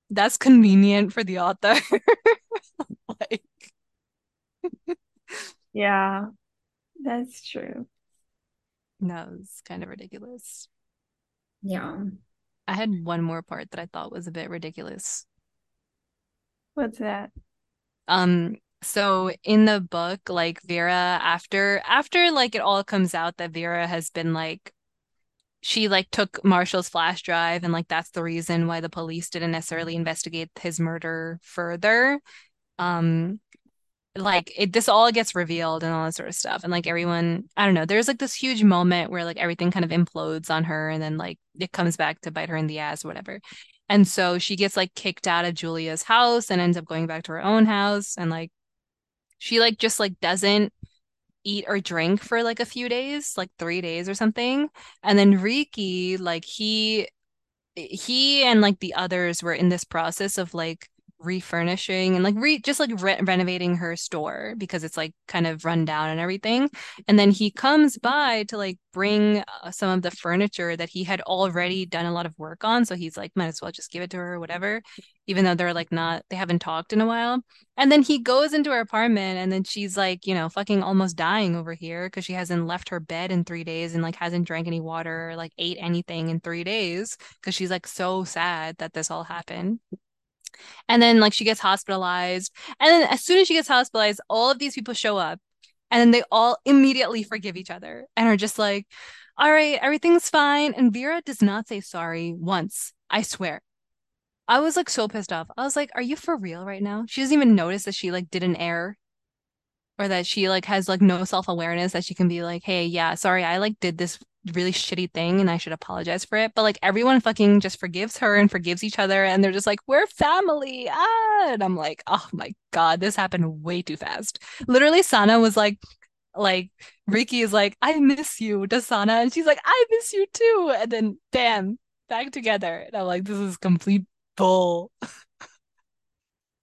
That's convenient for the author. Like, Yeah, that's true. no, it's kind of ridiculous. Yeah. I had one more part that I thought was a bit ridiculous. What's that? Um, so in the book, like Vera, after after like it all comes out that Vera has been like she like took Marshall's flash drive and like that's the reason why the police didn't necessarily investigate his murder further. Um, like it this all gets revealed and all that sort of stuff and like everyone I don't know there's like this huge moment where like everything kind of implodes on her and then like it comes back to bite her in the ass whatever and so she gets like kicked out of Julia's house and ends up going back to her own house and like she like just like doesn't eat or drink for like a few days like three days or something. And then Riki like he he and like the others were in this process of like refurnishing and like re just like re renovating her store because it's like kind of run down and everything. And then he comes by to like bring uh, some of the furniture that he had already done a lot of work on. So he's like, might as well just give it to her or whatever, even though they're like not, they haven't talked in a while. And then he goes into her apartment and then she's like, you know, fucking almost dying over here because she hasn't left her bed in three days and like hasn't drank any water or like ate anything in three days because she's like so sad that this all happened. And then like she gets hospitalized. And then as soon as she gets hospitalized, all of these people show up and then they all immediately forgive each other and are just like, all right, everything's fine. And Vera does not say sorry once. I swear. I was like so pissed off. I was like, are you for real right now? She doesn't even notice that she like did an error or that she like has like no self-awareness that she can be like, hey, yeah, sorry, I like did this really shitty thing and I should apologize for it. But like everyone fucking just forgives her and forgives each other and they're just like, we're family. Ah, and I'm like, oh my God, this happened way too fast. Literally, Sana was like, like Riki is like, I miss you to Sana, and she's like, I miss you too. And then bam, back together. And I'm like, this is complete bull.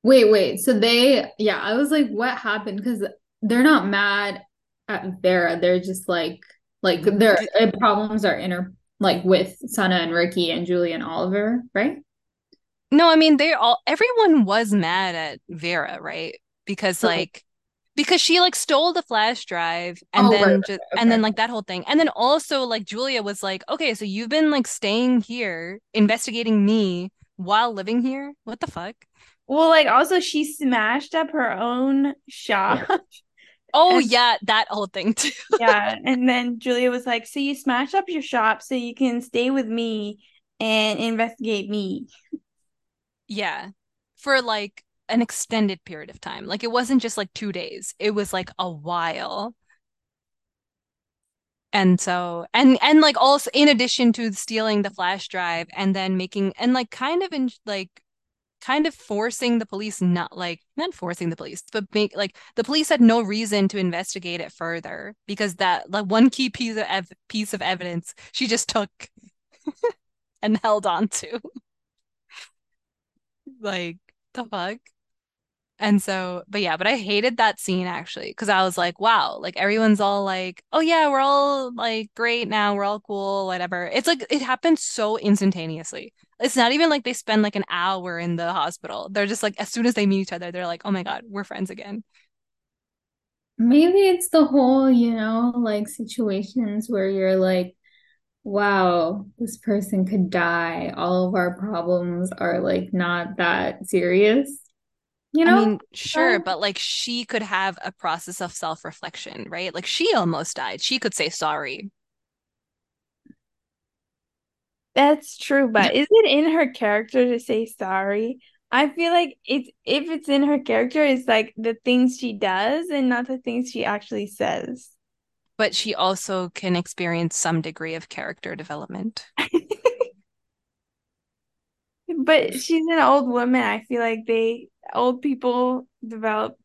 Wait, wait. So they, yeah, I was like, what happened? Because they're not mad at Vera. They're just like, like their uh, problems are inter like with Sana and Riki and Julie and Oliver, right? No, I mean they all everyone was mad at Vera, right? Because Okay. like because she like stole the flash drive and Oh, then right, just right, and then like that whole thing. And then also like Julia was like, "Okay, so you've been like staying here investigating me while living here? What the fuck?" Well, like also she smashed up her own shop. Oh And yeah, that whole thing too. yeah, and then Julia was like, "So you smash up your shop so you can stay with me and investigate me." Yeah. For like an extended period of time. Like it wasn't just like two days. It was like a while. And so and and like also in addition to stealing the flash drive and then making and like kind of in like kind of forcing the police not like not forcing the police but make like the police had no reason to investigate it further because that like one key piece of ev- piece of evidence she just took and held on to. Like the fuck and so, but yeah, but I hated that scene actually because I was like, wow, like everyone's all like, oh yeah, we're all like great now, we're all cool, whatever. It's like it happened so instantaneously. It's not even like they spend like an hour in the hospital. They're just like, as soon as they meet each other, they're like, oh my God, we're friends again. Maybe it's the whole, you know, like situations where you're like, wow, this person could die. All of our problems are like not that serious. You know? I mean, sure, um, but like she could have a process of self-reflection, right? Like she almost died. She could say sorry. That's true, but is it in her character to say sorry? I feel like it's if it's in her character, it's like the things she does and not the things she actually says. But she also can experience some degree of character development. But she's an old woman. I feel like they old people develop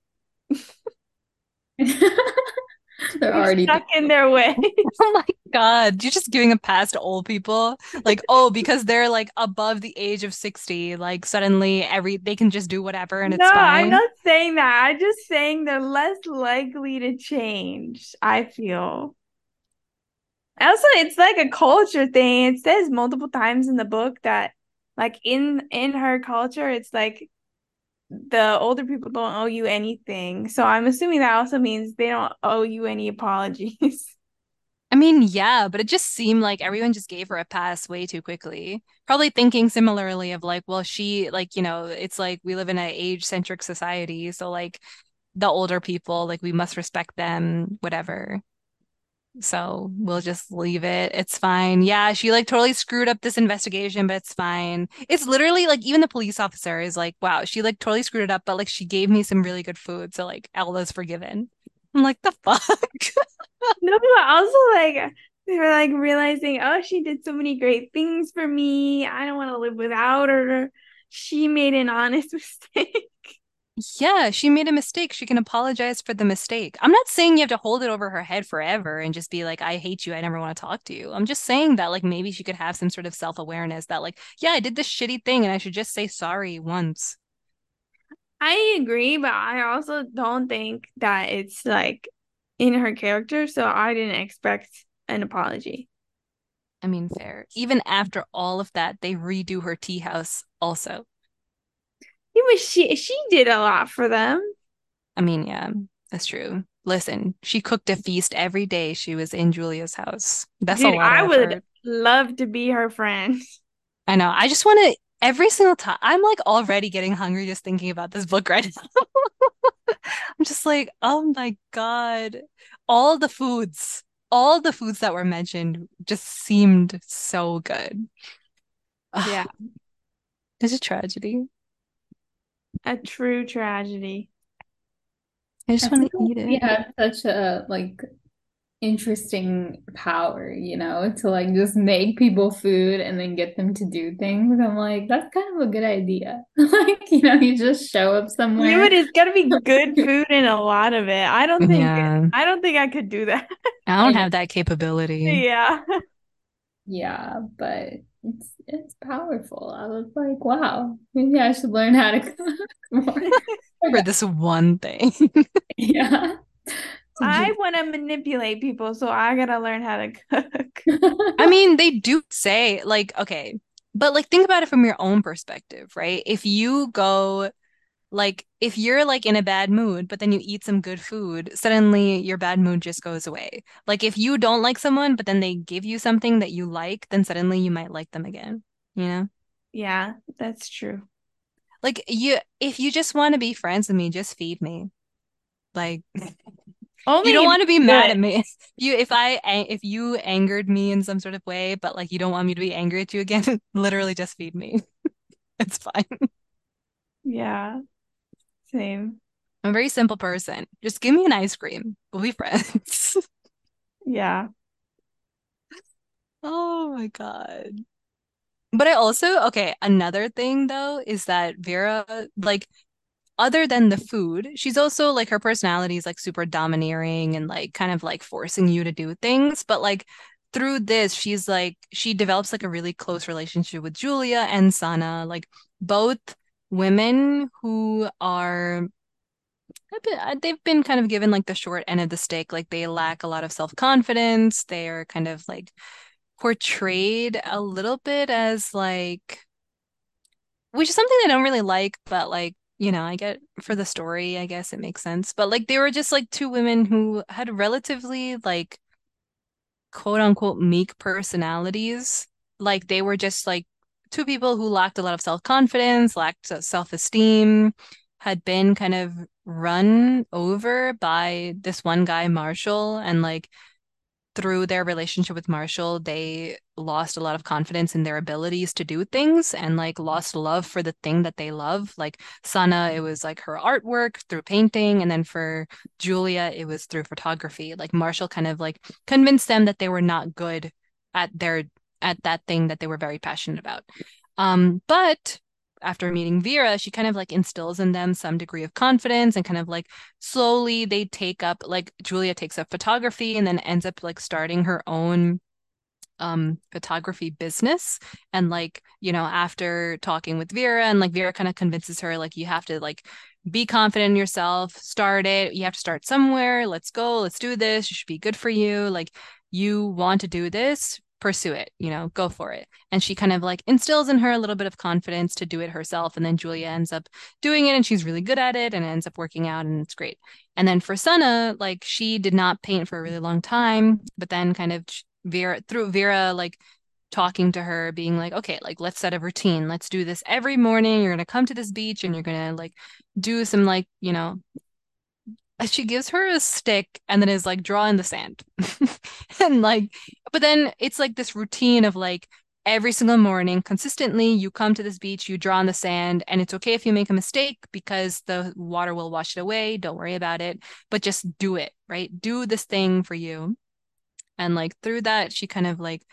They're already stuck in their way. Oh my God. You're just giving a pass to old people. Like, oh, because they're like above the age of 60, like suddenly every they can just do whatever and no, it's fine. I'm not saying that. I'm just saying they're less likely to change, I feel. Also, it's like a culture thing. It says multiple times in the book that like in in her culture, it's like the older people don't owe you anything. So I'm assuming that also means they don't owe you any apologies. I mean, yeah, but it just seemed like everyone just gave her a pass way too quickly. Probably thinking similarly of like, well, she like, you know, it's like we live in an age-centric society, so like the older people, like we must respect them, whatever. So we'll just leave it. It's fine. Yeah, she like totally screwed up this investigation, but it's fine. It's literally like even the police officer is like, wow, she like totally screwed it up, but like she gave me some really good food. So like Ella's forgiven. I'm like, the fuck? no, but also like they were like realizing, oh, she did so many great things for me. I don't want to live without her. She made an honest mistake. Yeah, she made a mistake. She can apologize for the mistake. I'm not saying you have to hold it over her head forever and just be like, I hate you. I never want to talk to you. I'm just saying that, like, maybe she could have some sort of self awareness that, like, yeah, I did this shitty thing and I should just say sorry once. I agree, but I also don't think that it's like in her character. So I didn't expect an apology. I mean, fair. Even after all of that, they redo her tea house also. Yeah, but she she did a lot for them. I mean, yeah, that's true. Listen, she cooked a feast every day she was in Julia's house. That's Dude, a lot. I would effort. love to be her friend. I know. I just want to every single time. I'm like already getting hungry just thinking about this book right now. I'm just like, oh my God. All the foods, all the foods that were mentioned just seemed so good. Yeah, it's a tragedy. A true tragedy. I just want to eat it. Yeah, such a like interesting power, you know, to like just make people food and then get them to do things. I'm like, that's kind of a good idea. Like, you know, you just show up Yeah, somewhere. but it's gotta be good food in a lot of it. I don't think Yeah, I don't think I could do that. I don't have that capability. Yeah. Yeah, but it's it's powerful. I was like, wow, maybe I should learn how to cook more. For this one thing. Yeah. I want to manipulate people, so I gotta learn how to cook. I mean, they do say, like, okay, but like, think about it from your own perspective, right? If you go, like, if you're like in a bad mood, but then you eat some good food, suddenly your bad mood just goes away. Like, if you don't like someone, but then they give you something that you like, then suddenly you might like them again, you know? Yeah, that's true. Like, you, if you just want to be friends with me, just feed me. Like, Only you don't want to be mad at me. You, if I, if you angered me in some sort of way, but like you don't want me to be angry at you again, literally just feed me. It's fine. Yeah. Same. I'm a very simple person. Just give me an ice cream. We'll be friends. Yeah. Oh my God. But I also, okay, another thing though is that Vera, like, other than the food, she's also like her personality is like super domineering and like kind of like forcing you to do things. But like through this, she's like, she develops like a really close relationship with Julia and Sana, like both women who are uh, they've been kind of given like the short end of the stick. Like they lack a lot of self-confidence. They are kind of like portrayed a little bit as like, which is something I don't really like, but like, you know, I get for the story, I guess it makes sense. But like they were just like two women who had relatively like quote unquote meek personalities. Like they were just like two people who lacked a lot of self-confidence, lacked uh, self-esteem, had been kind of run over by this one guy, Marshall, and like through their relationship with Marshall, they lost a lot of confidence in their abilities to do things and like lost love for the thing that they love. Like Sana, it was like her artwork through painting. And then for Julia, it was through photography. Like Marshall kind of like convinced them that they were not good at their at that thing that they were very passionate about. Um, but after meeting Vera, she kind of like instills in them some degree of confidence and kind of like slowly they take up like Julia takes up photography and then ends up like starting her own um photography business. And like you know after talking with Vera and like Vera kind of convinces her like you have to like be confident in yourself start it. You have to start somewhere. Let's go. Let's do this. It should be good for you. Like you want to do this pursue it, you know, go for it. And she kind of like instills in her a little bit of confidence to do it herself. And then Julia ends up doing it and she's really good at it and ends up working out and it's great. And then for Sana, like she did not paint for a really long time, but then kind of Vera through Vera like talking to her being like okay like let's set a routine let's do this every morning you're going to come to this beach and you're going to like do some like you know she gives her a stick and then is like draw in the sand. And like but then it's like this routine of like every single morning consistently you come to this beach you draw in the sand and it's okay if you make a mistake because the water will wash it away don't worry about it but just do it right? Do this thing for you. And like through that she kind of like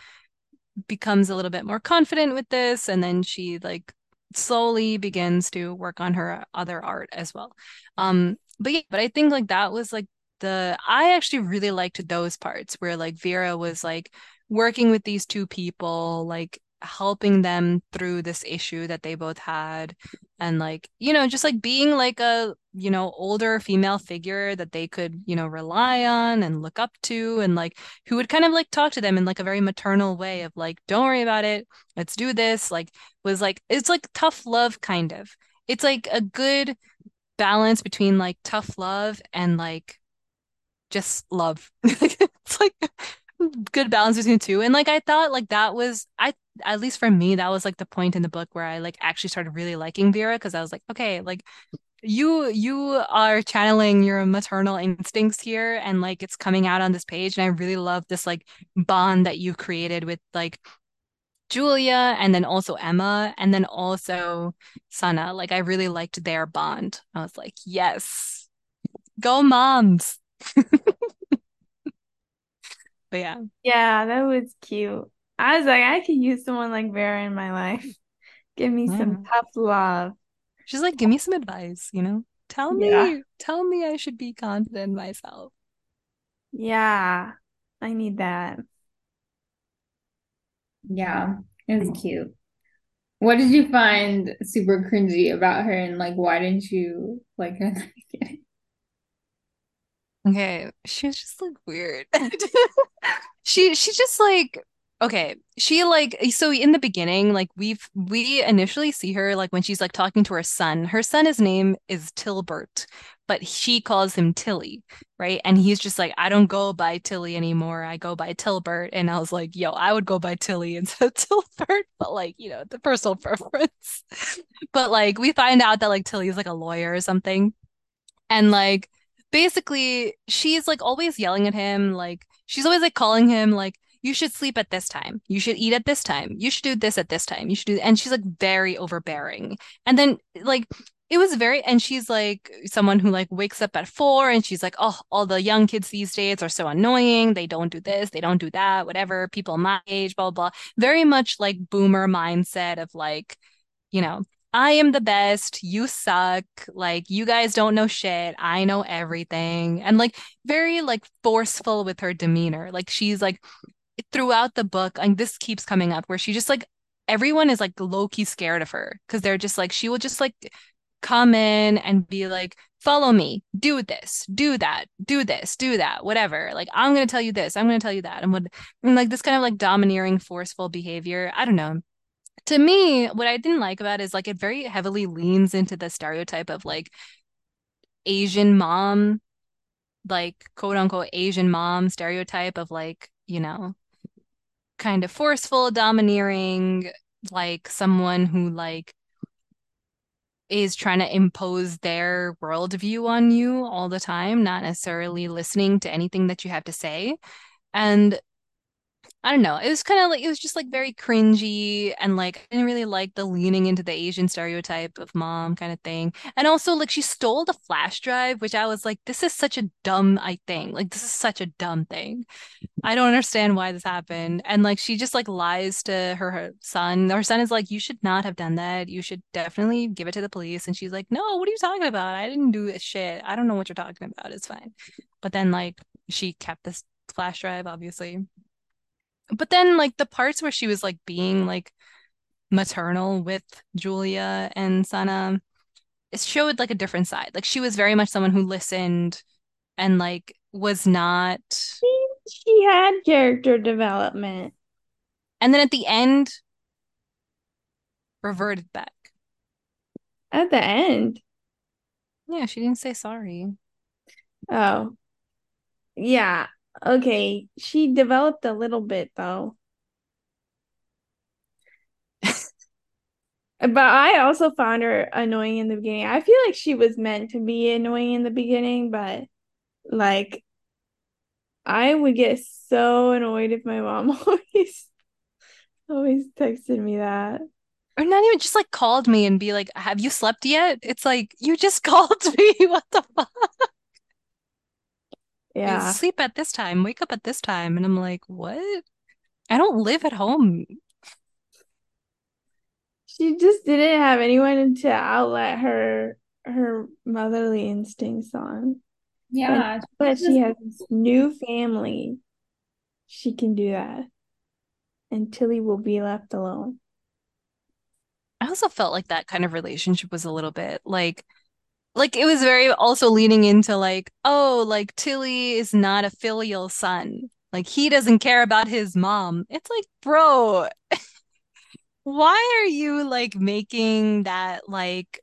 becomes a little bit more confident with this and then she like slowly begins to work on her other art as well. Um but yeah, but I think like that was like the I actually really liked those parts where like Vera was like working with these two people, like helping them through this issue that they both had and like you know just like being like a you know older female figure that they could you know rely on and look up to and like who would kind of like talk to them in like a very maternal way of like don't worry about it. Let's do this. Like was like it's like tough love kind of. It's like a good balance between like tough love and like just love. it's like good balance between the two. And like I thought like that was I at least for me, that was like the point in the book where I like actually started really liking Vera because I was like, okay, like you you are channeling your maternal instincts here and like it's coming out on this page and I really love this like bond that you created with like Julia and then also Emma and then also Sana. Like I really liked their bond. I was like, yes, go moms. but yeah. Yeah, that was cute. I was like, I could use someone like Vera in my life. Give me yeah. some tough love. She's like, give me some advice, you know? Tell me, yeah. tell me I should be confident in myself. Yeah, I need that. Yeah, it was cute. What did you find super cringy about her and like why didn't you like her Okay, she's just like weird. she she's just like okay, she like so in the beginning, like we've we initially see her like when she's like talking to her son. Her son, his name is Tilbert, but she calls him Tilly, right? And he's just like, I don't go by Tilly anymore. I go by Tilbert. And I was like, yo, I would go by Tilly instead of Tilbert, but like, you know, the personal preference. but like, we find out that like Tilly is like a lawyer or something. And like, basically, she's like always yelling at him. Like, she's always like calling him like, you should sleep at this time. You should eat at this time. You should do this at this time. You should do, and she's like very overbearing. And then like it was very and she's like someone who like wakes up at four and she's like oh all the young kids these days are so annoying they don't do this they don't do that whatever people my age blah blah, blah. very much like boomer mindset of like you know I am the best. You suck. Like, you guys don't know shit. I know everything. And like, very like forceful with her demeanor. Like, she's like, throughout the book, and this keeps coming up where she just like, everyone is like low key scared of her because they're just like, she will just like come in and be like, follow me, do this, do that, do this, do that, whatever. Like, I'm going to tell you this, I'm going to tell you that. And, what, and like this kind of like domineering, forceful behavior. I don't know. To me, what I didn't like about is like it very heavily leans into the stereotype of like Asian mom, like quote unquote Asian mom stereotype of like, you know, kind of forceful, domineering, like someone who like is trying to impose their worldview on you all the time, not necessarily listening to anything that you have to say. And I don't know. It was kind of like it was just like very cringy and like I didn't really like the leaning into the Asian stereotype of mom kind of thing. And also like she stole the flash drive, which I was like, this is such a dumb I thing. Like this is such a dumb thing. I don't understand why this happened. And like she just like lies to her, her son. Her son is like, you should not have done that. You should definitely give it to the police. And she's like, no, what are you talking about? I didn't do this shit. I don't know what you're talking about. It's fine. But then like she kept this flash drive, obviously. But then like the parts where she was like being like maternal with Julia and Sana, it showed like a different side. Like she was very much someone who listened and like was not she, she had character development. And then at the end reverted back. At the end. Yeah, she didn't say sorry. Oh. Yeah, Okay, she developed a little bit though. but I also found her annoying in the beginning. I feel like she was meant to be annoying in the beginning, but like I would get so annoyed if my mom always always texted me that. Or not even just like called me and be like, "Have you slept yet?" It's like you just called me. what the fuck? Yeah. sleep at this time, wake up at this time. And I'm like, what? I don't live at home. She just didn't have anyone to outlet her her motherly instincts on. Yeah. But, but she has this new family. She can do that. And Tilly will be left alone. I also felt like that kind of relationship was a little bit like like it was very also leaning into like oh like Tilly is not a filial son. Like he doesn't care about his mom. It's like bro why are you like making that like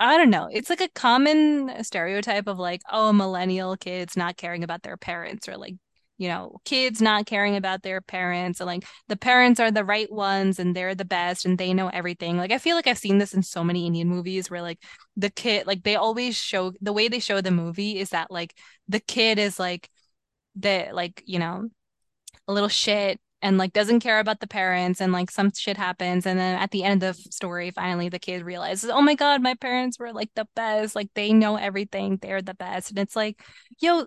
I don't know. It's like a common stereotype of like oh millennial kids not caring about their parents or like you know, kids not caring about their parents and like the parents are the right ones and they're the best and they know everything. Like I feel like I've seen this in so many Indian movies where like the kid like they always show the way they show the movie is that like the kid is like the like, you know, a little shit and like doesn't care about the parents and like some shit happens. And then at the end of the story finally the kid realizes oh my god my parents were like the best. Like they know everything. They're the best. And it's like yo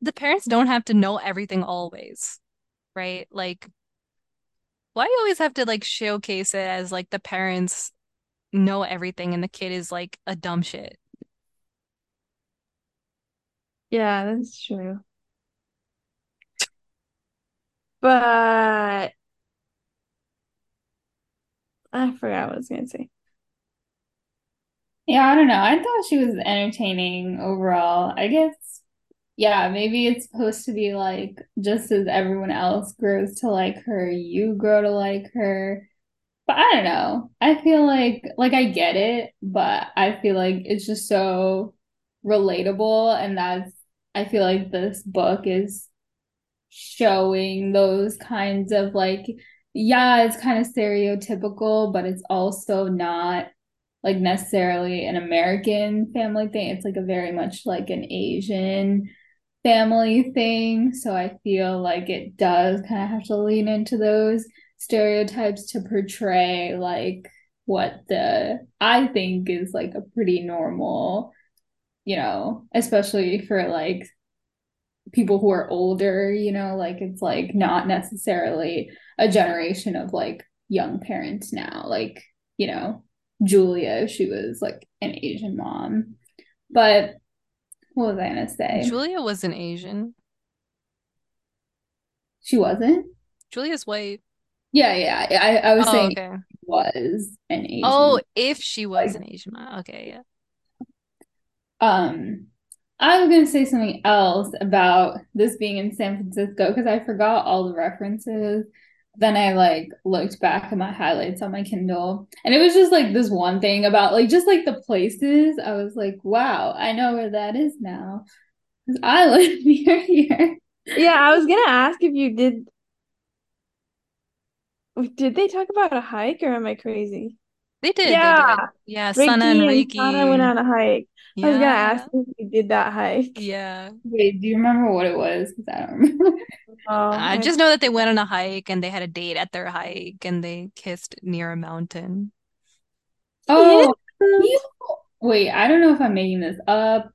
the parents don't have to know everything always, right? Like, why you always have to like showcase it as like the parents know everything and the kid is like a dumb shit? Yeah, that's true. But I forgot what I was gonna say. Yeah, I don't know. I thought she was entertaining overall. I guess yeah, maybe it's supposed to be like just as everyone else grows to like her, you grow to like her. But I don't know. I feel like like I get it, but I feel like it's just so relatable and that's I feel like this book is showing those kinds of like yeah, it's kind of stereotypical, but it's also not like necessarily an American family thing. It's like a very much like an Asian family thing. So I feel like it does kind of have to lean into those stereotypes to portray like what the I think is like a pretty normal, you know, especially for like people who are older, you know, like it's like not necessarily a generation of like young parents now. Like, you know, Julia, she was like an Asian mom. But what was I gonna say? Julia wasn't Asian. She wasn't? Julia's white. Yeah, yeah. I, I was Oh, saying okay. was an Asian. Oh, if she was Like- an Asian. Okay, yeah. Um, I was gonna say something else about this being in San Francisco because I forgot all the references. Then I like looked back at my highlights on my Kindle, and it was just like this one thing about like just like the places. I was like, wow, I know where that is now. 'Cause I live near here. Yeah, I was gonna ask if you did. Did they talk about a hike or am I crazy? They did, they Yeah. did. Yeah, Sana and Riki Riki. and Sana went on a hike. I was gonna ask if you did that hike. Yeah. Wait, do you remember what it was? Because I don't remember. Oh, I just know that they went on a hike and they had a date at their hike and they kissed near a mountain. Oh, you wait, I don't know if I'm making this up.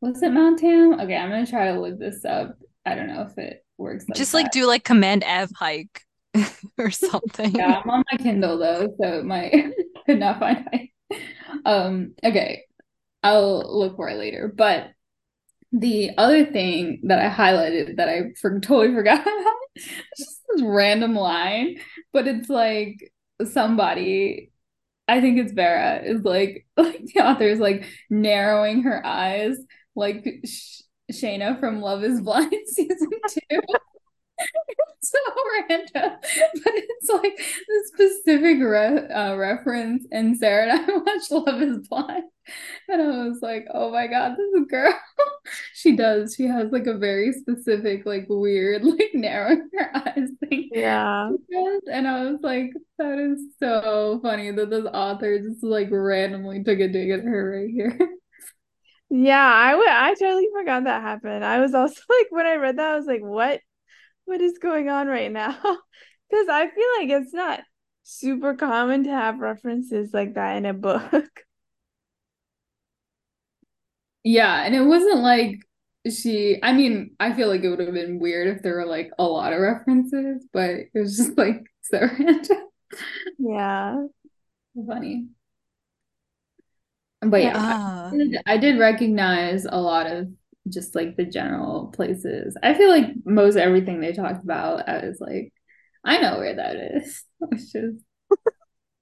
Was it Mount Tam? Okay, I'm gonna try to look this up. I don't know if it works like Just like that. do like Command F hike or something. Yeah, I'm on my Kindle though, so it might could not find it. Um, okay, I'll look for it later. But the other thing that I highlighted that I for totally forgot about just this random line, but it's like somebody, I think it's Vera, is like like the author is like narrowing her eyes like Sh Shaina from Love is Blind season two. It's so random, but it's like the specific re uh, reference. And Sarah and I watched Love is Blind, and I was like, oh my God, this girl, she does. She has like a very specific, like weird, like narrowing her eyes thing. Yeah. And I was like, that is so funny that this author just like randomly took a dig at her right here. Yeah, I would I totally forgot that happened. I was also like when I read that, I was like, what what is going on right now? Because I feel like it's not super common to have references like that in a book. Yeah, and it wasn't like she, I mean, I feel like it would have been weird if there were like a lot of references, but it was just like so random. Yeah. Funny. But yeah, Ah. I did, I did recognize a lot of just like the general places. I feel like most everything they talked about, I was like, I know where that is. It's just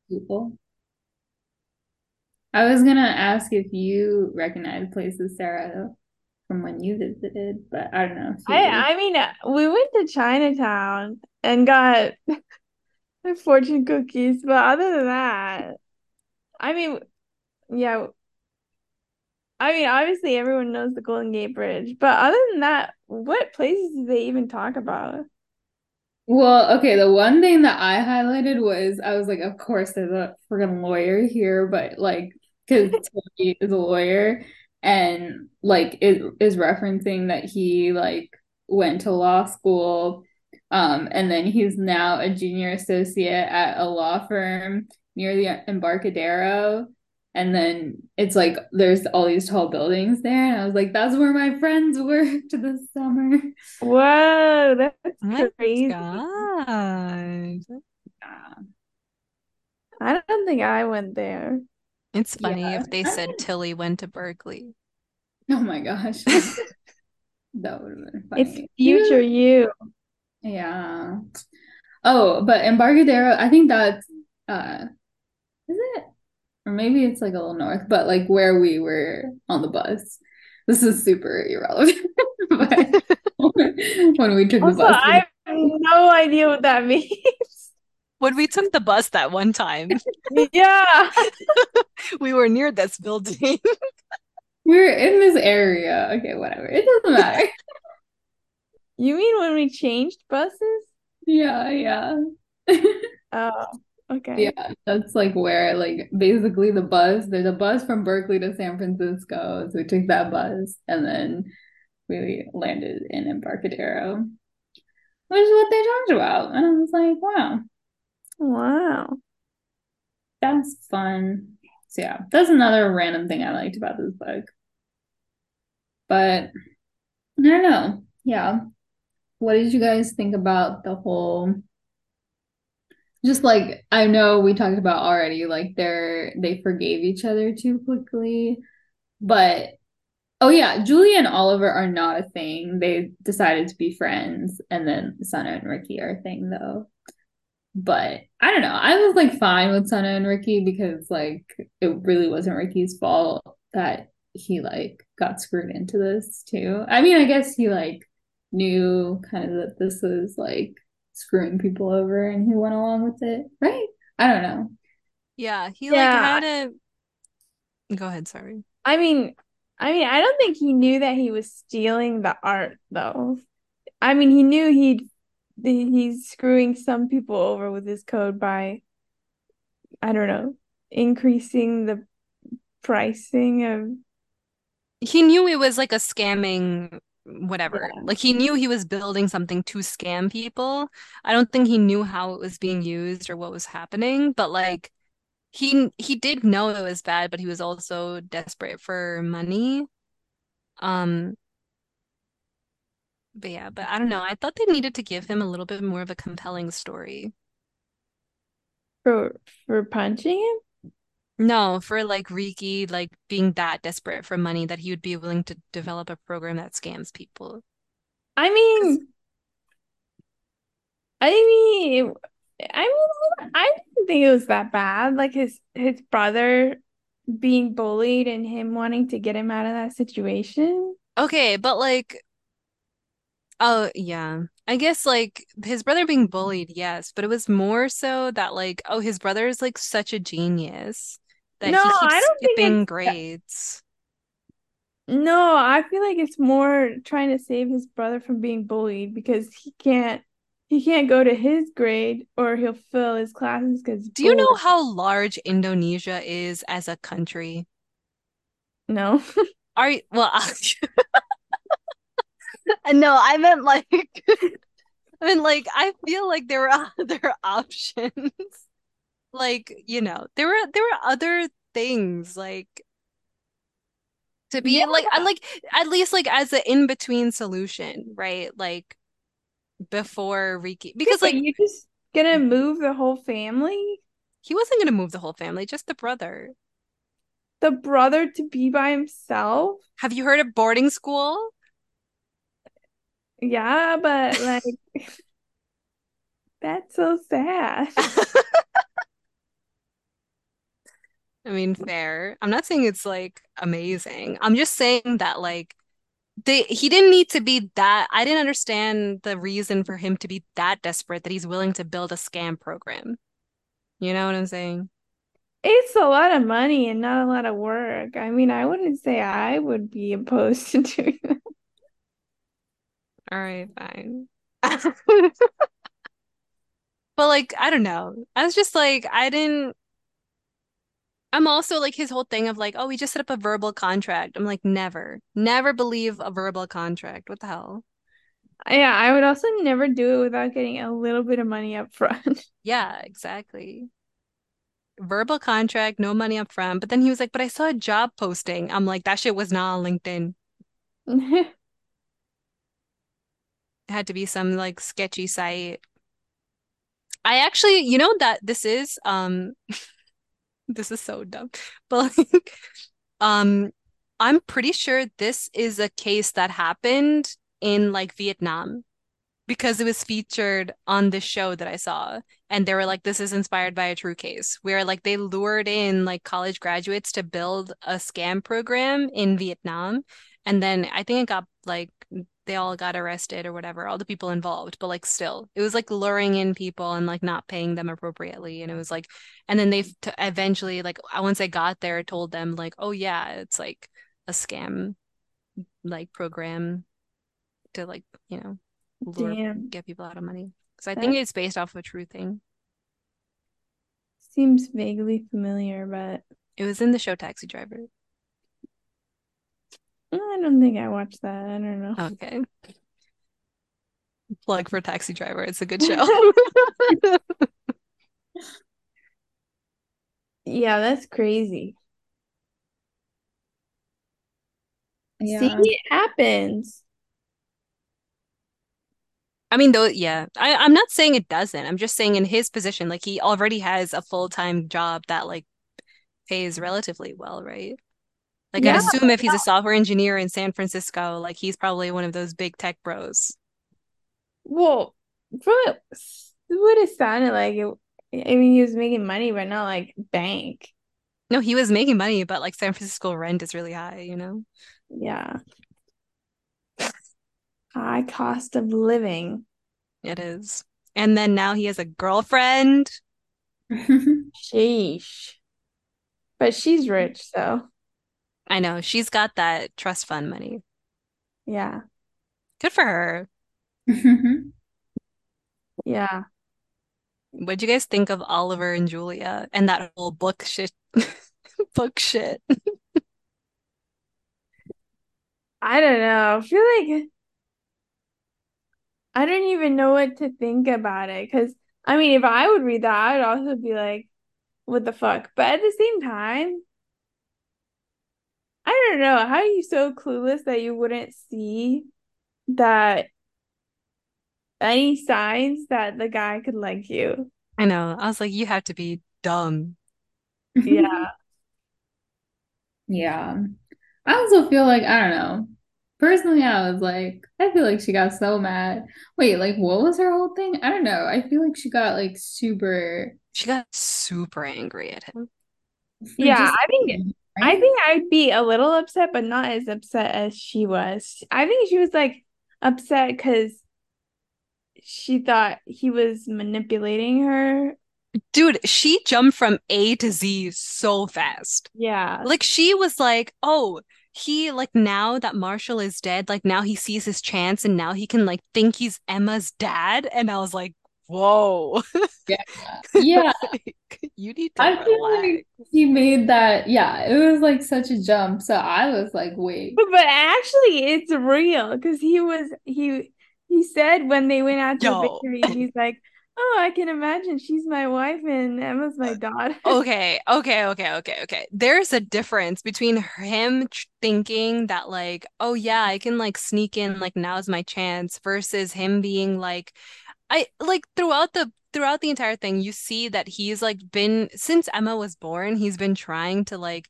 people. I was gonna ask if you recognize places, Sarah, from when you visited, but I don't know you do. I I mean, we went to Chinatown and got fortune cookies, but other than that, I mean, yeah, I mean, obviously everyone knows the Golden Gate Bridge, but other than that, what places did they even talk about? Well, okay, the one thing that I highlighted was I was like, of course, there's a freaking lawyer here, but like, because Tony is a lawyer and like it is referencing that he like went to law school, um, and then he's now a junior associate at a law firm near the Embarcadero. And then it's like there's all these tall buildings there, and I was like, that's where my friends worked this summer. Whoa, that's Oh my crazy. God. Yeah. I don't think I went there. It's funny Yeah. if they said Tilly went to Berkeley. Oh my gosh. That would have been It's funny. future you. Yeah. Oh, but Embarcadero, I think that's uh is it? Or maybe it's like a little north, but like where we were on the bus. This is super irrelevant. But when we took the bus, I have no idea what that means. When we took the bus that one time, Yeah. we were near this building. we were in this area. Okay, whatever. It doesn't matter. You mean when we changed buses? Yeah, yeah. Oh, okay. Yeah, that's like where like basically the bus, there's a bus from Berkeley to San Francisco. So we took that bus and then we landed in Embarcadero, which is what they talked about. And I was like, wow. Wow. That's fun. So yeah, that's another random thing I liked about this book. But I don't know. Yeah. What did you guys think about the whole just like I know we talked about already, like they're they forgave each other too quickly. But oh yeah, Julia and Oliver are not a thing. They decided to be friends, and then Sana and Riki are a thing though. But I don't know. I was like fine with Sana and Riki because like it really wasn't Riki's fault that he like got screwed into this too. I mean, I guess he like knew kind of that this was like screwing people over and he went along with it, right? I don't know. Yeah, he like Yeah. had a Go ahead, sorry. I mean, I mean, I don't think he knew that he was stealing the art though. I mean, he knew he'd he's screwing some people over with his code by I don't know, increasing the pricing of He knew it was like a scamming whatever. Yeah. Like he knew he was building something to scam people. I don't think he knew how it was being used or what was happening, but like he he did know it was bad, but he was also desperate for money. Um, but yeah, but I don't know. I thought they needed to give him a little bit more of a compelling story. for for punching him. No, for like Riki, like being that desperate for money that he would be willing to develop a program that scams people. I mean, I mean, I mean, I didn't think it was that bad. Like his his brother being bullied and him wanting to get him out of that situation. Okay, but like, oh yeah, I guess like his brother being bullied, yes, but it was more so that like, oh, his brother is like such a genius that No, he keeps I don't think skipping grades. no, I feel like it's more trying to save his brother from being bullied because he can't he can't go to his grade or he'll fill his classes because Do you know how large Indonesia is as a country? No. Are you, well, no, I meant like, I mean, like, I feel like there were other options. Like, you know, there were there were other things like to be like, I like at least like as an in-between solution, right? Like before Riki, because like you just gonna mm-hmm. move the whole family? he wasn't gonna move the whole family, just the brother. The brother to be by himself? Have you heard of boarding school? Yeah, but like that's so sad. I mean, fair. I'm not saying it's like amazing. I'm just saying that like they he didn't need to be that. I didn't understand the reason for him to be that desperate that he's willing to build a scam program. You know what I'm saying? It's a lot of money and not a lot of work. I mean, I wouldn't say I would be opposed to doing that. All right, fine. But like, I don't know. I was just like, I didn't. I'm also like his whole thing of like, oh, we just set up a verbal contract. I'm like, never, never believe a verbal contract. What the hell? Yeah, I would also never do it without getting a little bit of money up front. Yeah, exactly. Verbal contract, no money up front. But then he was like, but I saw a job posting. I'm like, that shit was not on LinkedIn. It had to be some like sketchy site. I actually, you know that this is um this is so dumb. But like um I'm pretty sure this is a case that happened in like Vietnam because it was featured on this show that I saw. And they were like, this is inspired by a true case where like they lured in like college graduates to build a scam program in Vietnam. And then I think it got like they all got arrested or whatever, all the people involved, but like still, it was like luring in people and like not paying them appropriately. And it was like, and then they t eventually, like, once they got there, told them, like, oh, yeah, it's like a scam like program to like, you know, lure, Damn. get people out of money. So I think it's based off of a true thing. Seems vaguely familiar, but It was in the show Taxi Driver. I don't think I watched that. I don't know. Okay. Plug for Taxi Driver. It's a good show. Yeah, that's crazy. Yeah. See, it happens. I mean, though, yeah, I, I'm not saying it doesn't. I'm just saying in his position, like he already has a full-time job that like pays relatively well, right? Like I'd assume if he's a software engineer in San Francisco, like he's probably one of those big tech bros. well, from it, what it sounded like, it, I mean, he was making money, but not like bank. No, he was making money, but like San Francisco rent is really high, you know? Yeah. High cost of living. It is. And then now he has a girlfriend. Sheesh. But she's rich, so I know she's got that trust fund money. yeah. Good for her. Yeah. What'd you guys think of Oliver and Julia and that whole book shit? book shit. I don't know. I feel like I don't even know what to think about it. Because, I mean, if I would read that, I would also be like, what the fuck? But at the same time, I don't know. How are you so clueless that you wouldn't see that any signs that the guy could like you? I know. I was like, you have to be dumb. Yeah. Yeah. I also feel like, I don't know. Personally, I was like, I feel like she got so mad. Wait, like, what was her whole thing? I don't know. I feel like she got like super She got super angry at him. Yeah, just I think I think I'd be a little upset, but not as upset as she was. I think she was like upset because she thought he was manipulating her. Dude, she jumped from A to Z so fast. Yeah. Like she was like, oh, he like now that Marshall is dead, like now he sees his chance and now he can like think he's Emma's dad. And I was like, whoa. Yeah. Yeah. You need to I feel like he made that. Yeah, it was like such a jump. So I was like, wait. But, but actually it's real because he was he he said when they went out to the Yo. victory, he's like, Oh, I can imagine she's my wife and Emma's my uh, daughter. Okay, okay, okay, okay, okay. There's a difference between him tr- thinking that like, oh yeah, I can like sneak in, like now's my chance, versus him being like, I like throughout the throughout the entire thing, you see that he's like been since Emma was born, he's been trying to like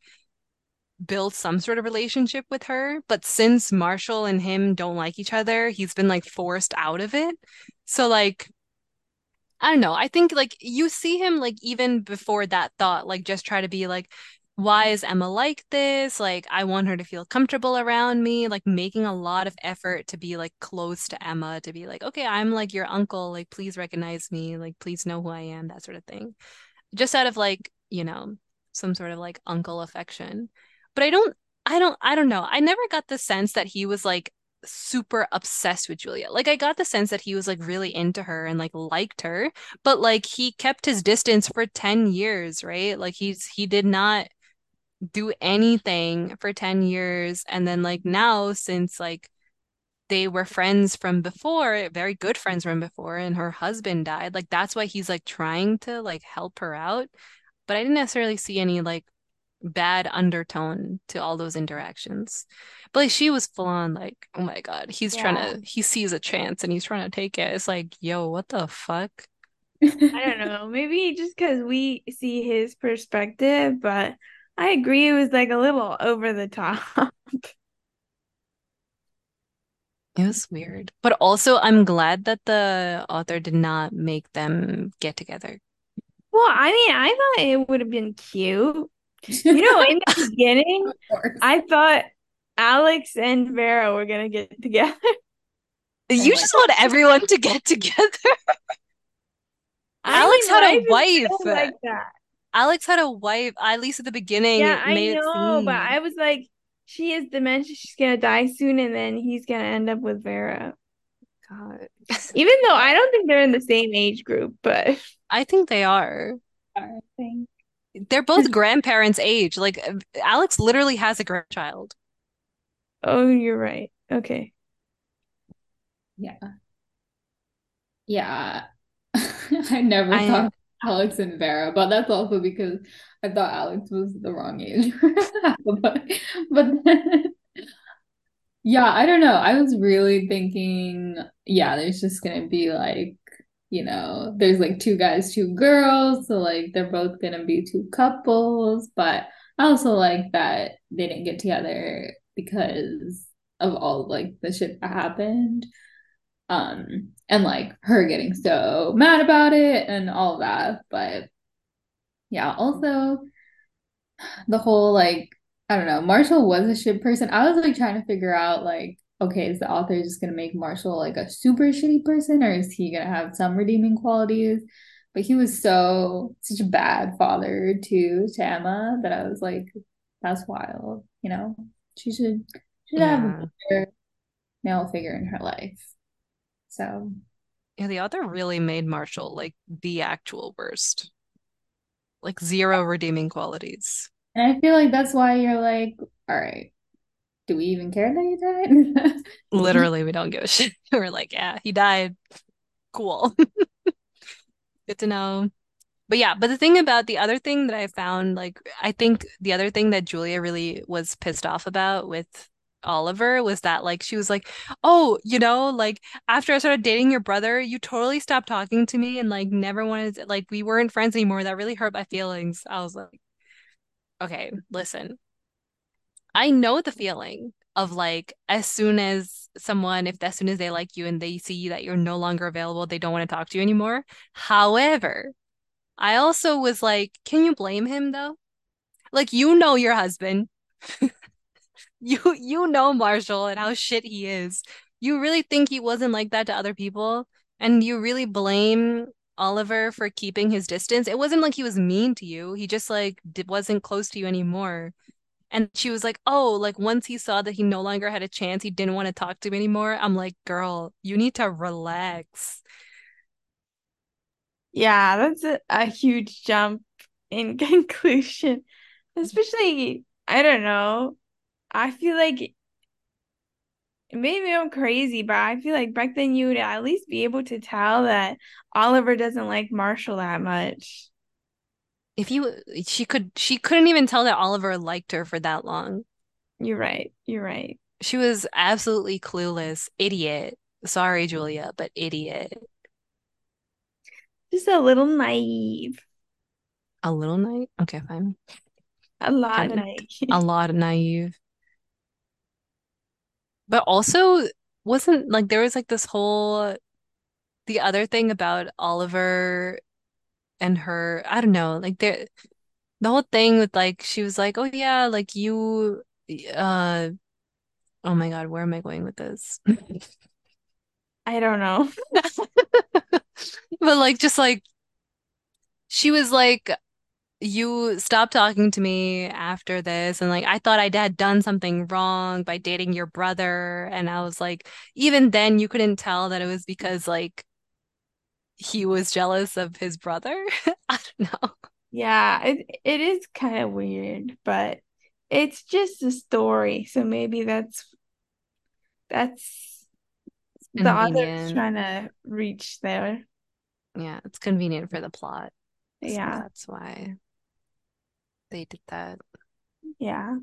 build some sort of relationship with her, but since Marshall and him don't like each other, he's been like forced out of it. So like I don't know. I think like you see him like even before that thought, like just try to be like, why is Emma like this? Like I want her to feel comfortable around me, like making a lot of effort to be like close to Emma, to be like, okay, I'm like your uncle, like please recognize me, like please know who I am, that sort of thing. Just out of like, you know, some sort of like uncle affection. But I don't I don't I don't know. I never got the sense that he was like super obsessed with Julia. Like I got the sense that he was like really into her and like liked her, but like he kept his distance for 10 years, right? Like he's he did not do anything for 10 years and then like now since like they were friends from before, very good friends from before and her husband died, like that's why he's like trying to like help her out. But I didn't necessarily see any like bad undertone to all those interactions. But like she was full on like, oh my God, he's trying to he sees a chance and he's trying to take it. It's like, yo, what the fuck? I don't know. Maybe just because we see his perspective, but I agree it was like a little over the top. It was weird. But also I'm glad that the author did not make them get together. Well, I mean, I thought it would have been cute. You know, in the beginning, I thought Alex and Vera were gonna get together. You just want everyone to get together. I Alex mean, had a wife. like that. Alex had a wife, at least at the beginning, Yeah, it I made it know, but. I was like, she has dementia, she's gonna die soon, and then he's gonna end up with Vera. God. Even though I don't think they're in the same age group, but I think they are. I think. They're both grandparents' age. Like Alex literally has a grandchild. Oh, you're right. Okay. Yeah. Yeah. I never I- thought of Alex and Vera, but that's also because I thought Alex was the wrong age. But, but then, yeah, I don't know. I was really thinking, yeah, there's just gonna be like, you know, there's like two guys, two girls, so like they're both gonna be two couples, but I also like that they didn't get together because of all like the shit that happened um and like her getting so mad about it and all of that. But yeah also the whole like I don't know Marshall was a shit person. I was like trying to figure out like okay is the author just gonna make Marshall like a super shitty person or is he gonna have some redeeming qualities? But he was so such a bad father to to Emma that I was like that's wild you know? She should should have a male figure in her life so Yeah, the author really made Marshall like the actual worst. Like zero redeeming qualities. And I feel like that's why you're like, all right, do we even care that he died? Literally, we don't give a shit. We're like, yeah, he died. Cool. Good to know. But yeah, but the thing about the other thing that I found, like, I think the other thing that Julia really was pissed off about with Oliver was that, like, she was like, oh, you know, like, after I started dating your brother, you totally stopped talking to me and, like, never wanted to, like, we weren't friends anymore. That really hurt my feelings. I was like, okay, listen, I know the feeling of, like, as soon as someone, if as soon as they like you and they see that you're no longer available, they don't want to talk to you anymore. However, I also was like, can you blame him though? Like you know your husband. You you know Marshall and how shit he is. You really think he wasn't like that to other people? And you really blame Oliver for keeping his distance? It wasn't like he was mean to you. He just like wasn't close to you anymore. And she was like, "Oh, like once he saw that he no longer had a chance, he didn't want to talk to me anymore." I'm like, "Girl, you need to relax." Yeah, that's a, a huge jump in conclusion. Especially, I don't know. I feel like maybe I'm crazy, but I feel like back then you would at least be able to tell that Oliver doesn't like Marshall that much. If you she could she couldn't even tell that Oliver liked her for that long. You're right. You're right. She was absolutely clueless. Idiot. Sorry, Julia, but idiot. Just a little naive. A little naive. Okay, fine. A lot naive. A lot of naive. But also wasn't like there was like this whole the other thing about Oliver and her, I don't know, like there the whole thing with like she was like, "Oh yeah, like you uh oh my God, where am I going with this?" I don't know. But like just like she was like you stopped talking to me after this and like I thought I had done something wrong by dating your brother and I was like even then you couldn't tell that it was because like he was jealous of his brother. I don't know. Yeah, it it is kind of weird, but it's just a story, so maybe that's that's the author's trying to reach there. Yeah, it's convenient for the plot. So Yeah, that's why they did that. yeah.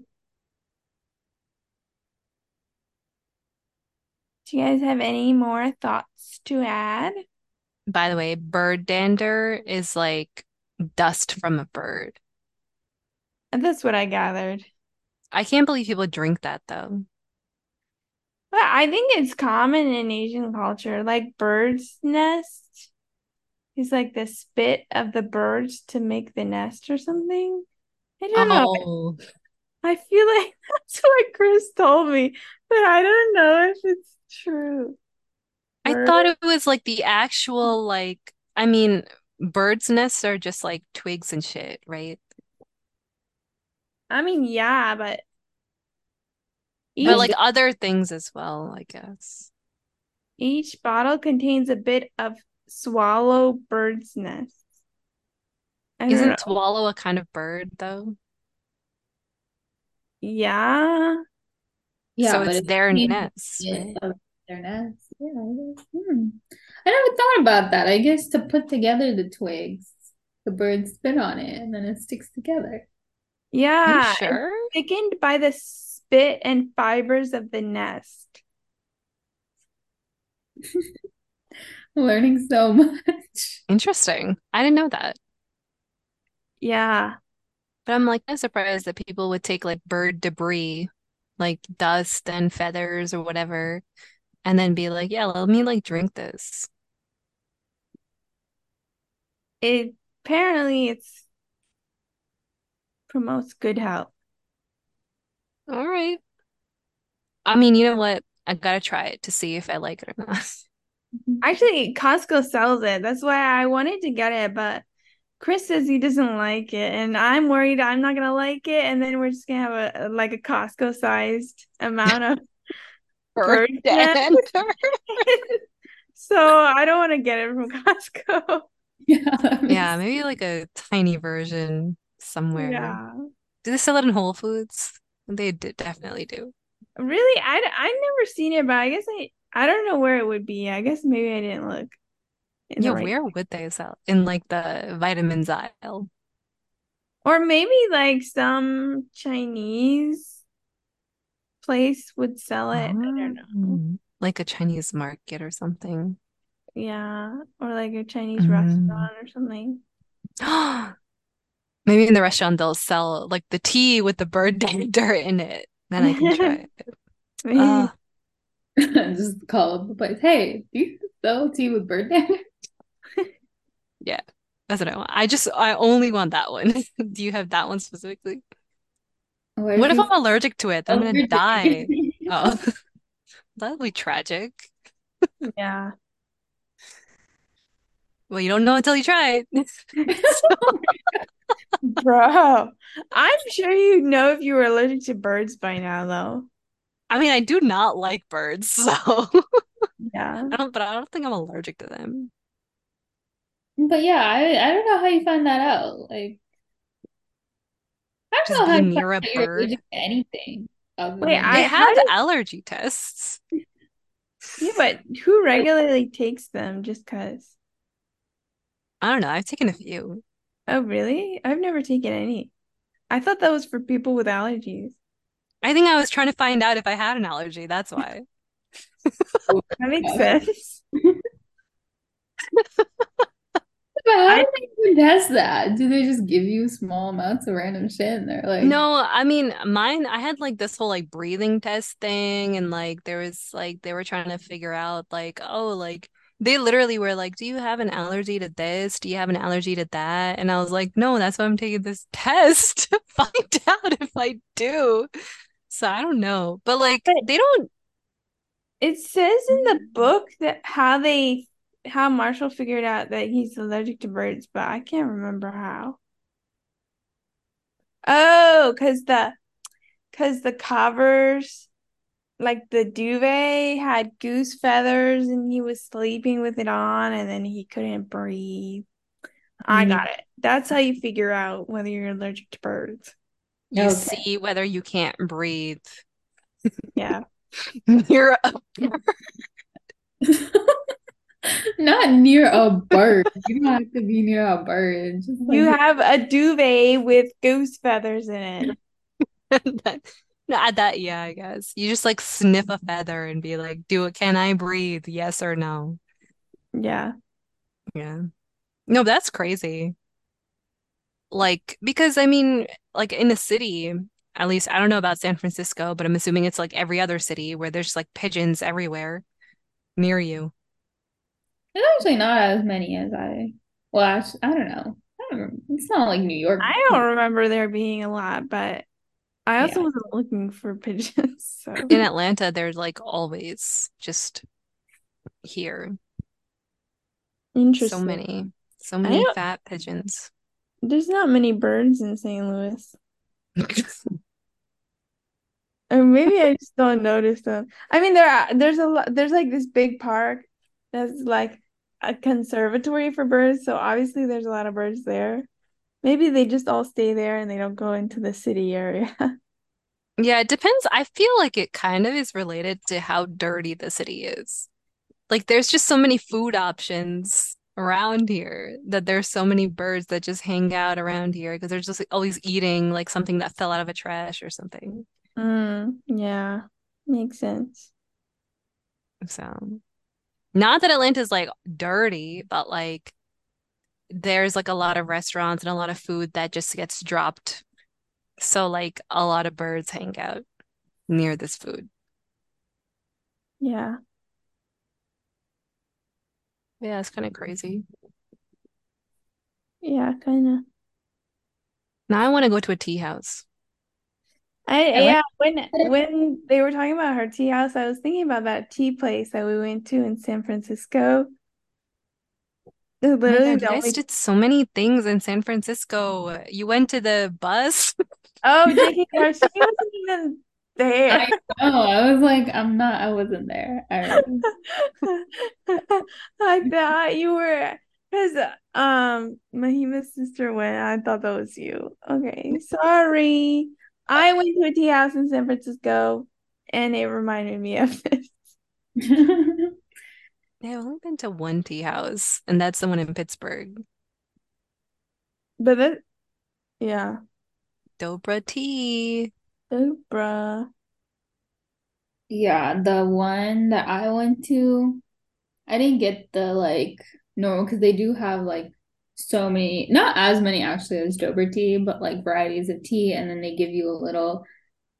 Do you guys have any more thoughts to add? By the way, bird dander is like dust from a bird. And That's what I gathered. I can't believe people drink that though. But I think it's common in Asian culture, like bird's nest is like the spit of the birds to make the nest or something. I don't know. Oh, I feel like that's what Chris told me, but I don't know if it's true. I Bird- thought it was like the actual like I mean, birds' nests are just like twigs and shit, right? I mean, yeah, but each, But like other things as well, I guess. each bottle contains a bit of swallow bird's nest. I don't know. Isn't swallow a kind of bird though? Yeah. Yeah, So it's it's their clean nest, right? their nest. Yeah, I guess. Hmm. I never thought about that. I guess to put together the twigs, the birds spit on it and then it sticks together. Yeah, it's sure? thickened by the spit and fibers of the nest. Learning so much. Interesting. I didn't know that. Yeah. But I'm like, I'm surprised that people would take like bird debris, like dust and feathers or whatever, and then be like, yeah, let me like drink this. It apparently it's promotes good health. All right. I mean, you know what? I gotta try it to see if I like it or not. Actually, Costco sells it. That's why I wanted to get it, but Chris says he doesn't like it, and I'm worried I'm not gonna like it, and then we're just gonna have a like a Costco sized amount of Bird bird So I don't want to get it from Costco. Yeah, Yeah, maybe like a tiny version somewhere. Yeah. Do they sell it in Whole Foods? They d definitely do. Really, I I never seen it, but I guess I I don't know where it would be. I guess maybe I didn't look in the Yeah, right where would they sell? In like the vitamins aisle. Or maybe like some Chinese place would sell it. I don't know. Oh, like a Chinese market or something. Yeah. Or like a Chinese Mm. restaurant or something. Maybe in the restaurant they'll sell like the tea with the bird dander in it. Then I can try it. Maybe. Uh, just call up the place. Hey, do you sell tea with bird dander? Yeah, that's what I want. I just I only want that one. Do you have that one specifically? What What if I'm allergic to it? Then I'm gonna die. Oh, that would be tragic. Yeah. Well, you don't know until you try it. Bro, I'm sure you know if you were allergic to birds by now, though. I mean, I do not like birds, so Yeah. I don't, but I don't think I'm allergic to them. But yeah, I I don't know how you find that out. Like I don't Just know how you near a find you're bird. to anything Wait, than I- have allergy tests. Yeah, but who regularly takes them just because? I don't know. I've taken a few. Oh, really? I've never taken any. I thought that was for people with allergies. I think I was trying to find out if I had an allergy. That's why. That makes sense. But how do they even test that? Do they just give you small amounts of random shit and they're like, No, I mean, mine, I had like this whole like breathing test thing, and like there was like they were trying to figure out like, oh, like they literally were like, do you have an allergy to this? Do you have an allergy to that? And I was like, no, that's why I'm taking this test to find out if I do. So I don't know. But like But- they don't It says in the mm. book that how they how Marshall figured out that he's allergic to birds, but I can't remember how. Oh, because the because the covers, like the duvet, had goose feathers, and he was sleeping with it on, and then he couldn't breathe. I Mm. got it. That's how you figure out whether you're allergic to birds. you Okay. see whether you can't breathe Yeah. you're a not near a bird. You don't have to be near a bird. Just like You have a duvet with goose feathers in it. That, no, add that, yeah, I guess. You just like sniff a feather and be like, do it, can I breathe? Yes or no? Yeah. Yeah. No, that's crazy. Like, because I mean, like in a city, at least I don't know about San Francisco, but I'm assuming it's like every other city where there's like pigeons everywhere near you. There's actually not as many as I. Well, actually, I don't know. I don't. It's not like New York. I don't remember there being a lot, but I also Yeah. wasn't looking for pigeons. So In Atlanta, there's like always just here. Interesting. So many, so many fat pigeons. There's not many birds in St. Louis. Or maybe I just don't notice them. I mean, there are there's a lot there's like this big park that's like a conservatory for birds, so obviously there's a lot of birds there. Maybe they just all stay there and they don't go into the city area. Yeah, it depends. I feel like it kind of is related to how dirty the city is. Like there's just so many food options around here that there's so many birds that just hang out around here because they're just like, always eating like something that fell out of a trash or something. Mm, yeah, makes sense. So, not that Atlanta's like dirty, but like there's like a lot of restaurants and a lot of food that just gets dropped. So like a lot of birds hang out near this food. Yeah. Yeah, it's kind of crazy. Yeah, kind of. Now I want to go to a tea house. I, I like yeah, when when they were talking about her tea house, I was thinking about that tea place that we went to in San Francisco. Oh God, you guys did so many things in San Francisco. You went to the bus? Oh, JK Garcia wasn't even there. I know. I was like, I'm not, I wasn't there. I I thought you were because um Mahima's sister went. I thought that was you. Okay, sorry. I went to a tea house in San Francisco and it reminded me of this. I've only been to one tea house, and that's the one in Pittsburgh. But that yeah. Dobra Tea. Bruh. Yeah, the one that I went to, I didn't get the like normal because they do have like so many, not as many actually as Dobra tea, but like varieties of tea, and then they give you a little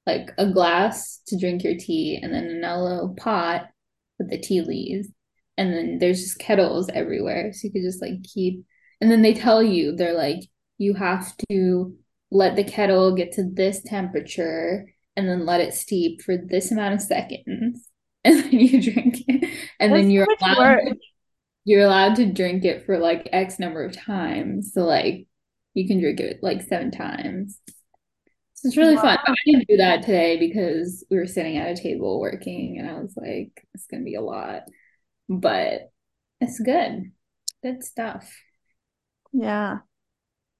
like a glass to drink your tea, and then a little pot with the tea leaves, and then there's just kettles everywhere, so you could just like keep, and then they tell you they're like you have to let the kettle get to this temperature and then let it steep for this amount of seconds and then you drink it and That's then you're allowed. You're allowed to drink it for like X number of times so like you can drink it like seven times so it's really fun. I didn't do that today because we were sitting at a table working and I was like it's gonna be a lot but it's good good stuff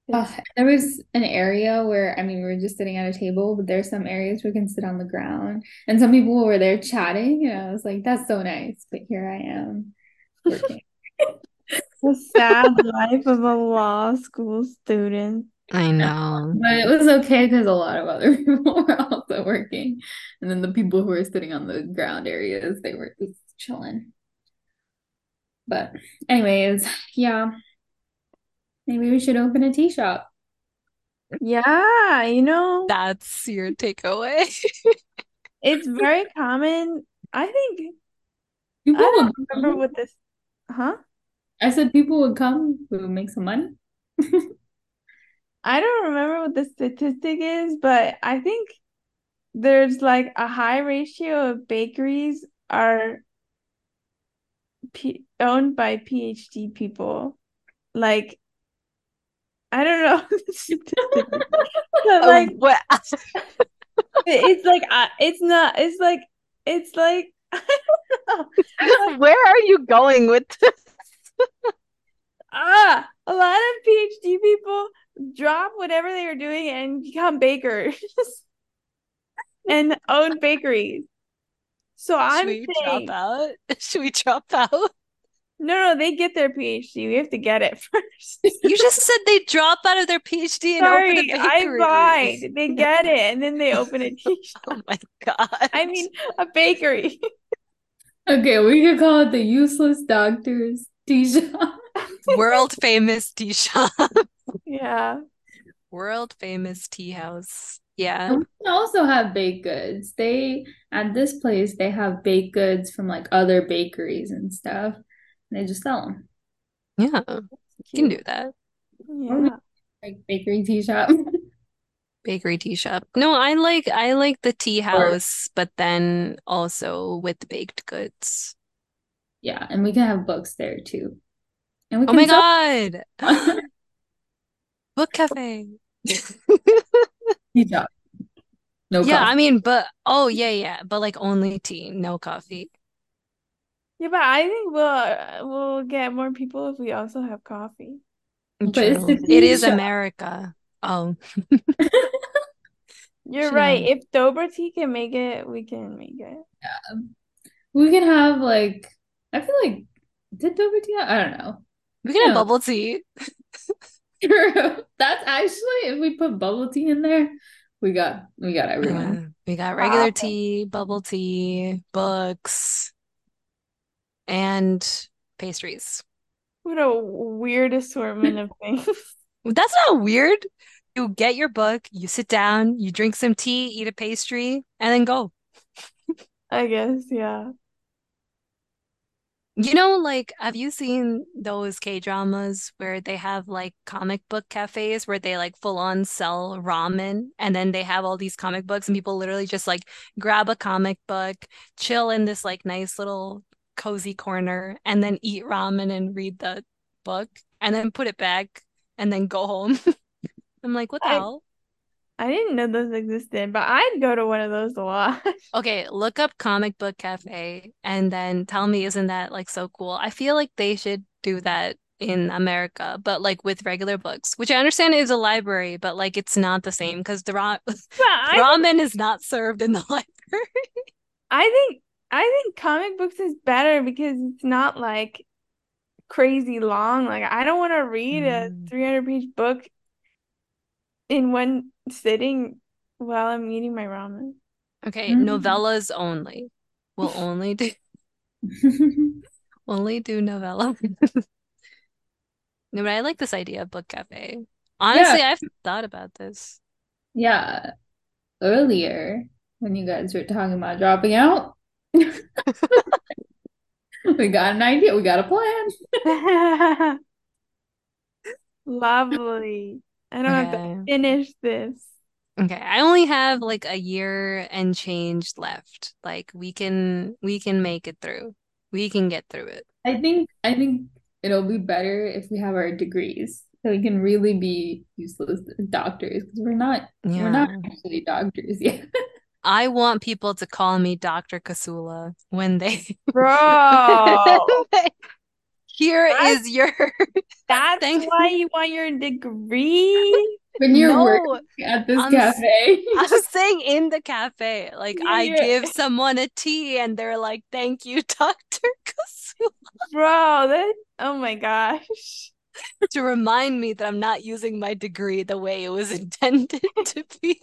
Yeah. There was an area where, I mean, we were just sitting at a table, but there's some areas where we can sit on the ground. And some people were there chatting, and I was like, that's so nice. But here I am working. The sad life of a law school student. I know. But it was okay because a lot of other people were also working. And then the people who were sitting on the ground areas, they were just chilling. But anyways, yeah, maybe we should open a tea shop. Yeah, you know, That's your takeaway. it's very common. I think People I don't remember what this, huh? I said people would come who would make some money. I don't remember what the statistic is, but I think there's like a high ratio of bakeries are P owned by PhD people. Like, I don't know Oh, like what? it's like uh, it's not it's like it's like I don't know. Like, Where are you going with this? Ah, a lot of PhD people drop whatever they were doing and become bakers and own bakeries. So I'm Should we saying, drop out? Should we drop out? no, no, they get their PhD. We have to get it first. You just said they drop out of their PhD and open Sorry, a I bakery. lied. They get it and then they open a tea shop. Oh my God. I mean, a bakery. Okay, we could call it the useless doctors tea shop. world famous tea shop. Yeah. World famous tea house. Yeah. And we also have baked goods. They at this place they have baked goods from like other bakeries and stuff. And they just sell them. Yeah. You can do that. Oh, yeah. Like bakery tea shop. Bakery tea shop. No, I like I like the tea house, but then also with baked goods. Yeah, and we can have books there too. And we Oh my can God. Book cafe. tea shop. No Yeah, I mean, but oh yeah, yeah, but like only tea, no coffee. Yeah, but I think we'll uh, we'll get more people if we also have coffee. Mm, but it's True. the It tea is shop. America. Oh, You're Should right. If Dobra tea can make it, we can make it. Yeah. We can have like I feel like did Dobra tea? I don't know. We can have bubble tea. True. That's actually if we put bubble tea in there, we got we got everyone. Yeah, we got regular Wow. tea, bubble tea, books, and pastries. What a weird assortment of things. That's not weird. You get your book, you sit down, you drink some tea, eat a pastry, and then go. I guess, yeah. You know, like, have you seen those K-dramas where they have like comic book cafes where they like full on sell ramen and then they have all these comic books and people literally just like grab a comic book, chill in this like nice little cozy corner and then eat ramen and read the book and then put it back and then go home. I'm like, what the I- hell? I didn't know those existed, but I'd go to one of those a lot. Okay, look up comic book cafe and then tell me, isn't that like so cool? I feel like they should do that in America, but like with regular books, which I understand is a library, but like it's not the same because the ra ramen is not served in the library. I think I think comic books is better because it's not like crazy long. Like I don't want to read a Mm. 300 page book in one sitting while I'm eating my ramen. Okay, Mm. novellas only. We'll only do only do novella. No, but I like this idea of book cafe. Honestly, I've thought about this. Yeah. Earlier when you guys were talking about dropping out, we got an idea, we got a plan. Lovely. I don't have to finish this. Okay, I only have like a year and change left. Like we can we can make it through. We can get through it. I think I think it'll be better if we have our degrees. So we can really be useless doctors because we're not we're not actually doctors yet. I want people to call me Dr. Kasula when they Bro, Here That's- is your that's Thank- why you want your degree? When you're No, working at this I'm s- cafe. I was saying in the cafe. Like Yeah, I give someone a tea and they're like, "Thank you, Dr. Kasula," Bro, that oh my gosh. to remind me that I'm not using my degree the way it was intended to be.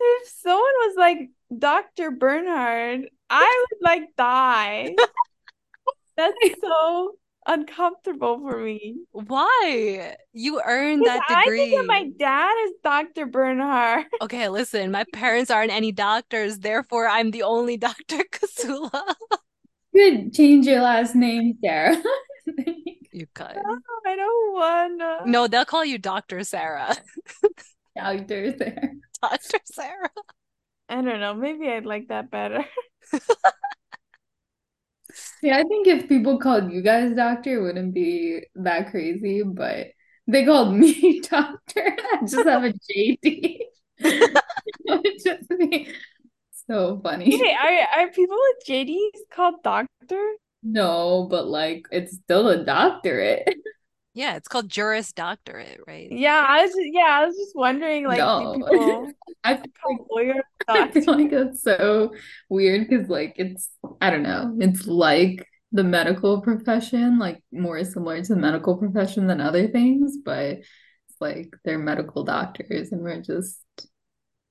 If someone was like Dr. Bernhard, I would like die. That's so uncomfortable for me. Why? You earned Because that I think of my dad is Dr. Bernhard. Okay, listen, my parents aren't any doctors, therefore I'm the only Dr. Kasula. You could change your last name, Sarah. You could. I don't wanna. No, they'll call you Dr. Sarah. Dr. Sarah. Dr. Sarah. I don't know. Maybe I'd like that better. Yeah, I think if people called you guys doctor, it wouldn't be that crazy, but they called me doctor. I just have a JD. Just be so funny. Wait, are are people with JDs called doctor? No, but like it's still a doctorate. Yeah, it's called Juris Doctorate, right? Yeah, I was just, yeah, I was just wondering like do No. people I feel like call lawyers I feel like that's so weird because like it's I don't know, it's like the medical profession, like more similar to the medical profession than other things, but it's like they're medical doctors and we're just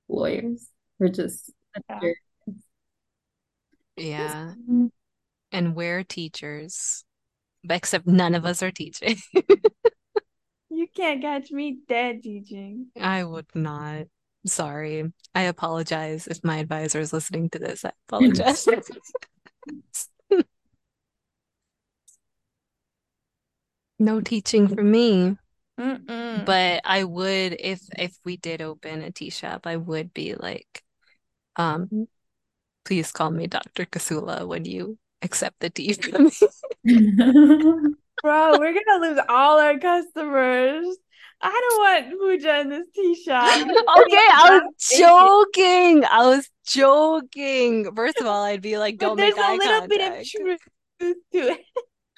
lawyers. We're just Yeah. Yeah. Mm. And we're teachers. Except none of us are teaching. You can't catch me dead teaching. I would not. Sorry. I apologize if my advisor is listening to this. I apologize. No teaching for me. Mm-mm. But I would if if we did open a tea shop, I would be like, um, please call me Dr. Kasula when you accept the tea from me. Bro, we're gonna lose all our customers. I don't want Pooja in this tea shop. Okay, I was joking. I was joking. First of all, I'd be like, don't there's make a eye little bit of truth to it.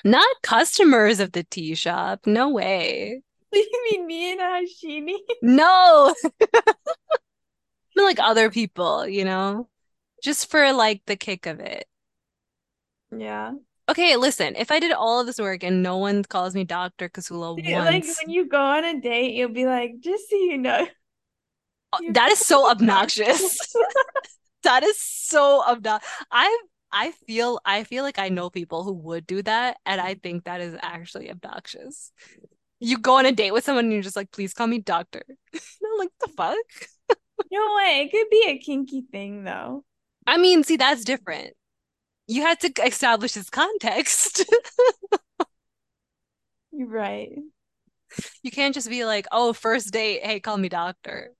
Not customers of the tea shop. No way. You mean me and Harshini? No. like other people, you know, just for like the kick of it. Yeah. Okay, listen, if I did all of this work and no one calls me Dr. Kasula Dude, Like when you go on a date, you'll be like, just so you know. uh, that is so obnoxious. That is so obnoxious. I I feel I feel like I know people who would do that, and I think that is actually obnoxious. You go on a date with someone and you're just like, please call me doctor. I'm like, the fuck? No way. It could be a kinky thing though. I mean, see, that's different. You had to establish this context. You're right. You can't just be like, oh, first date, hey, call me doctor.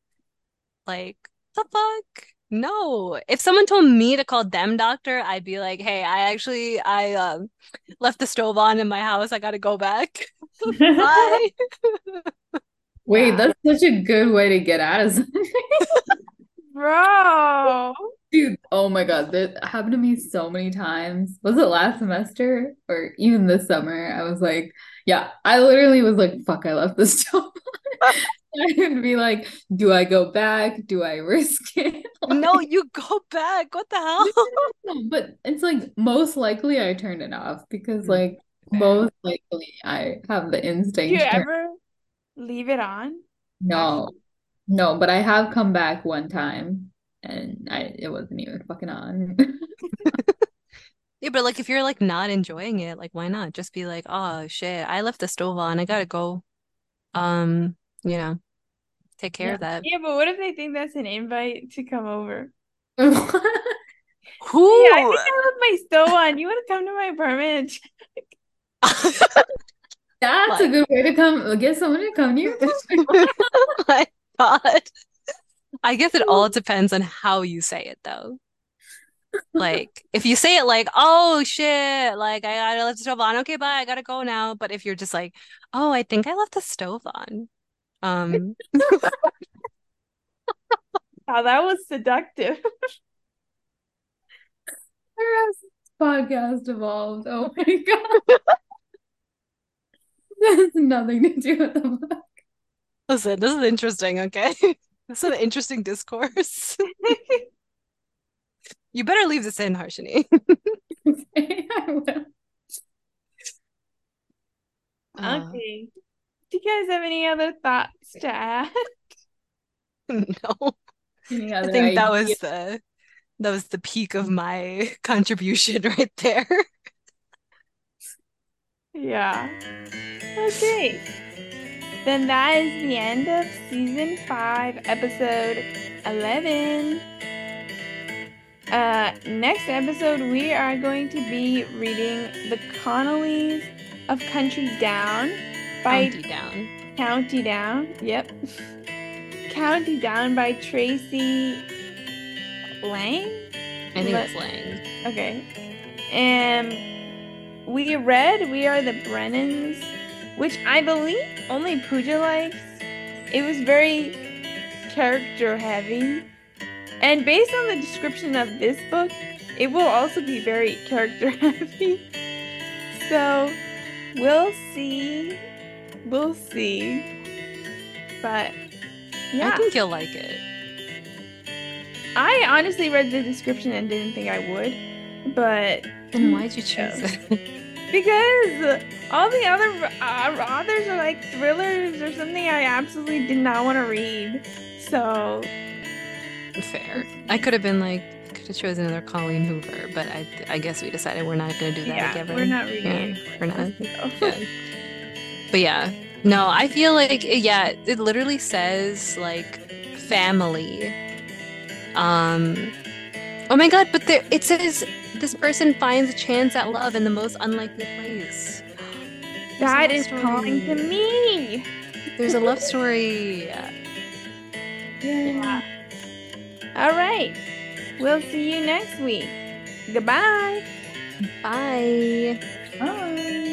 Like, the fuck? No. If someone told me to call them doctor, I'd be like, hey, I actually I um left the stove on in my house. I gotta go back. Bye. Wait, that's such a good way to get out of something. Bro. Dude, oh my God, that happened to me so many times. Was it last semester or even this summer? I was like, yeah, I literally was like, fuck, I left this stove. I'd be like, do I go back? Do I risk it? No, you go back. What the hell? But it's like most likely I turned it off because Mm, like most likely I have the Do instinct you to turn. ever leave it on? No, no, but I have come back one time and I it wasn't even fucking on. Yeah, but like if you're like not enjoying it, like why not? Just be like, oh shit, I left the stove on. I gotta go. Um, you know, take care of that. Yeah, but what if they think that's an invite to come over? Who? Yeah, I think I left my stove on. You want to come to my apartment? That's a good way to come get someone to come to your My God. I guess it all depends on how you say it though. Like if you say it like, oh shit, like I gotta left the stove on. Okay, bye, I gotta go now. But if you're just like, oh, I think I left the stove on. Um, Oh, that was seductive. Where has this podcast evolved? Oh my God. This has nothing to do with the book. listen, this is interesting, okay? This is an interesting discourse. You better leave this in, Harshini. I will. Uh, Okay. Do you guys have any other thoughts to add? no. I think that was the that was the peak of my contribution right there. Yeah. Okay. Then that is the end of season five, episode 11. Uh, next episode, we are going to be reading The Connollys of Country Down by County down. County Down. Yep. County Down by Tracey Lange. I think Let- it's Lang. Okay. And we read We Are the Brennans, which I believe only Pooja likes. It was very character heavy. And based on the description of this book, it will also be very character heavy. So we'll see. We'll see. But yeah. I think you'll like it. I honestly read the description and didn't think I would, but Then why'd you choose it? because all the other uh, authors are like thrillers or something I absolutely did not want to read. So Fair. I could have been like, could have chosen another Colleen Hoover, but I I guess we decided we're not gonna do that yeah, again. we're not reading Yeah, we're not. Yeah. But yeah, no, I feel like yeah, it literally says like family. Um, oh my God, but there it says this person finds a chance at love in the most unlikely place. There's That calling to me. There's a love story. Yeah. All right. We'll see you next week. Goodbye. Bye. Bye.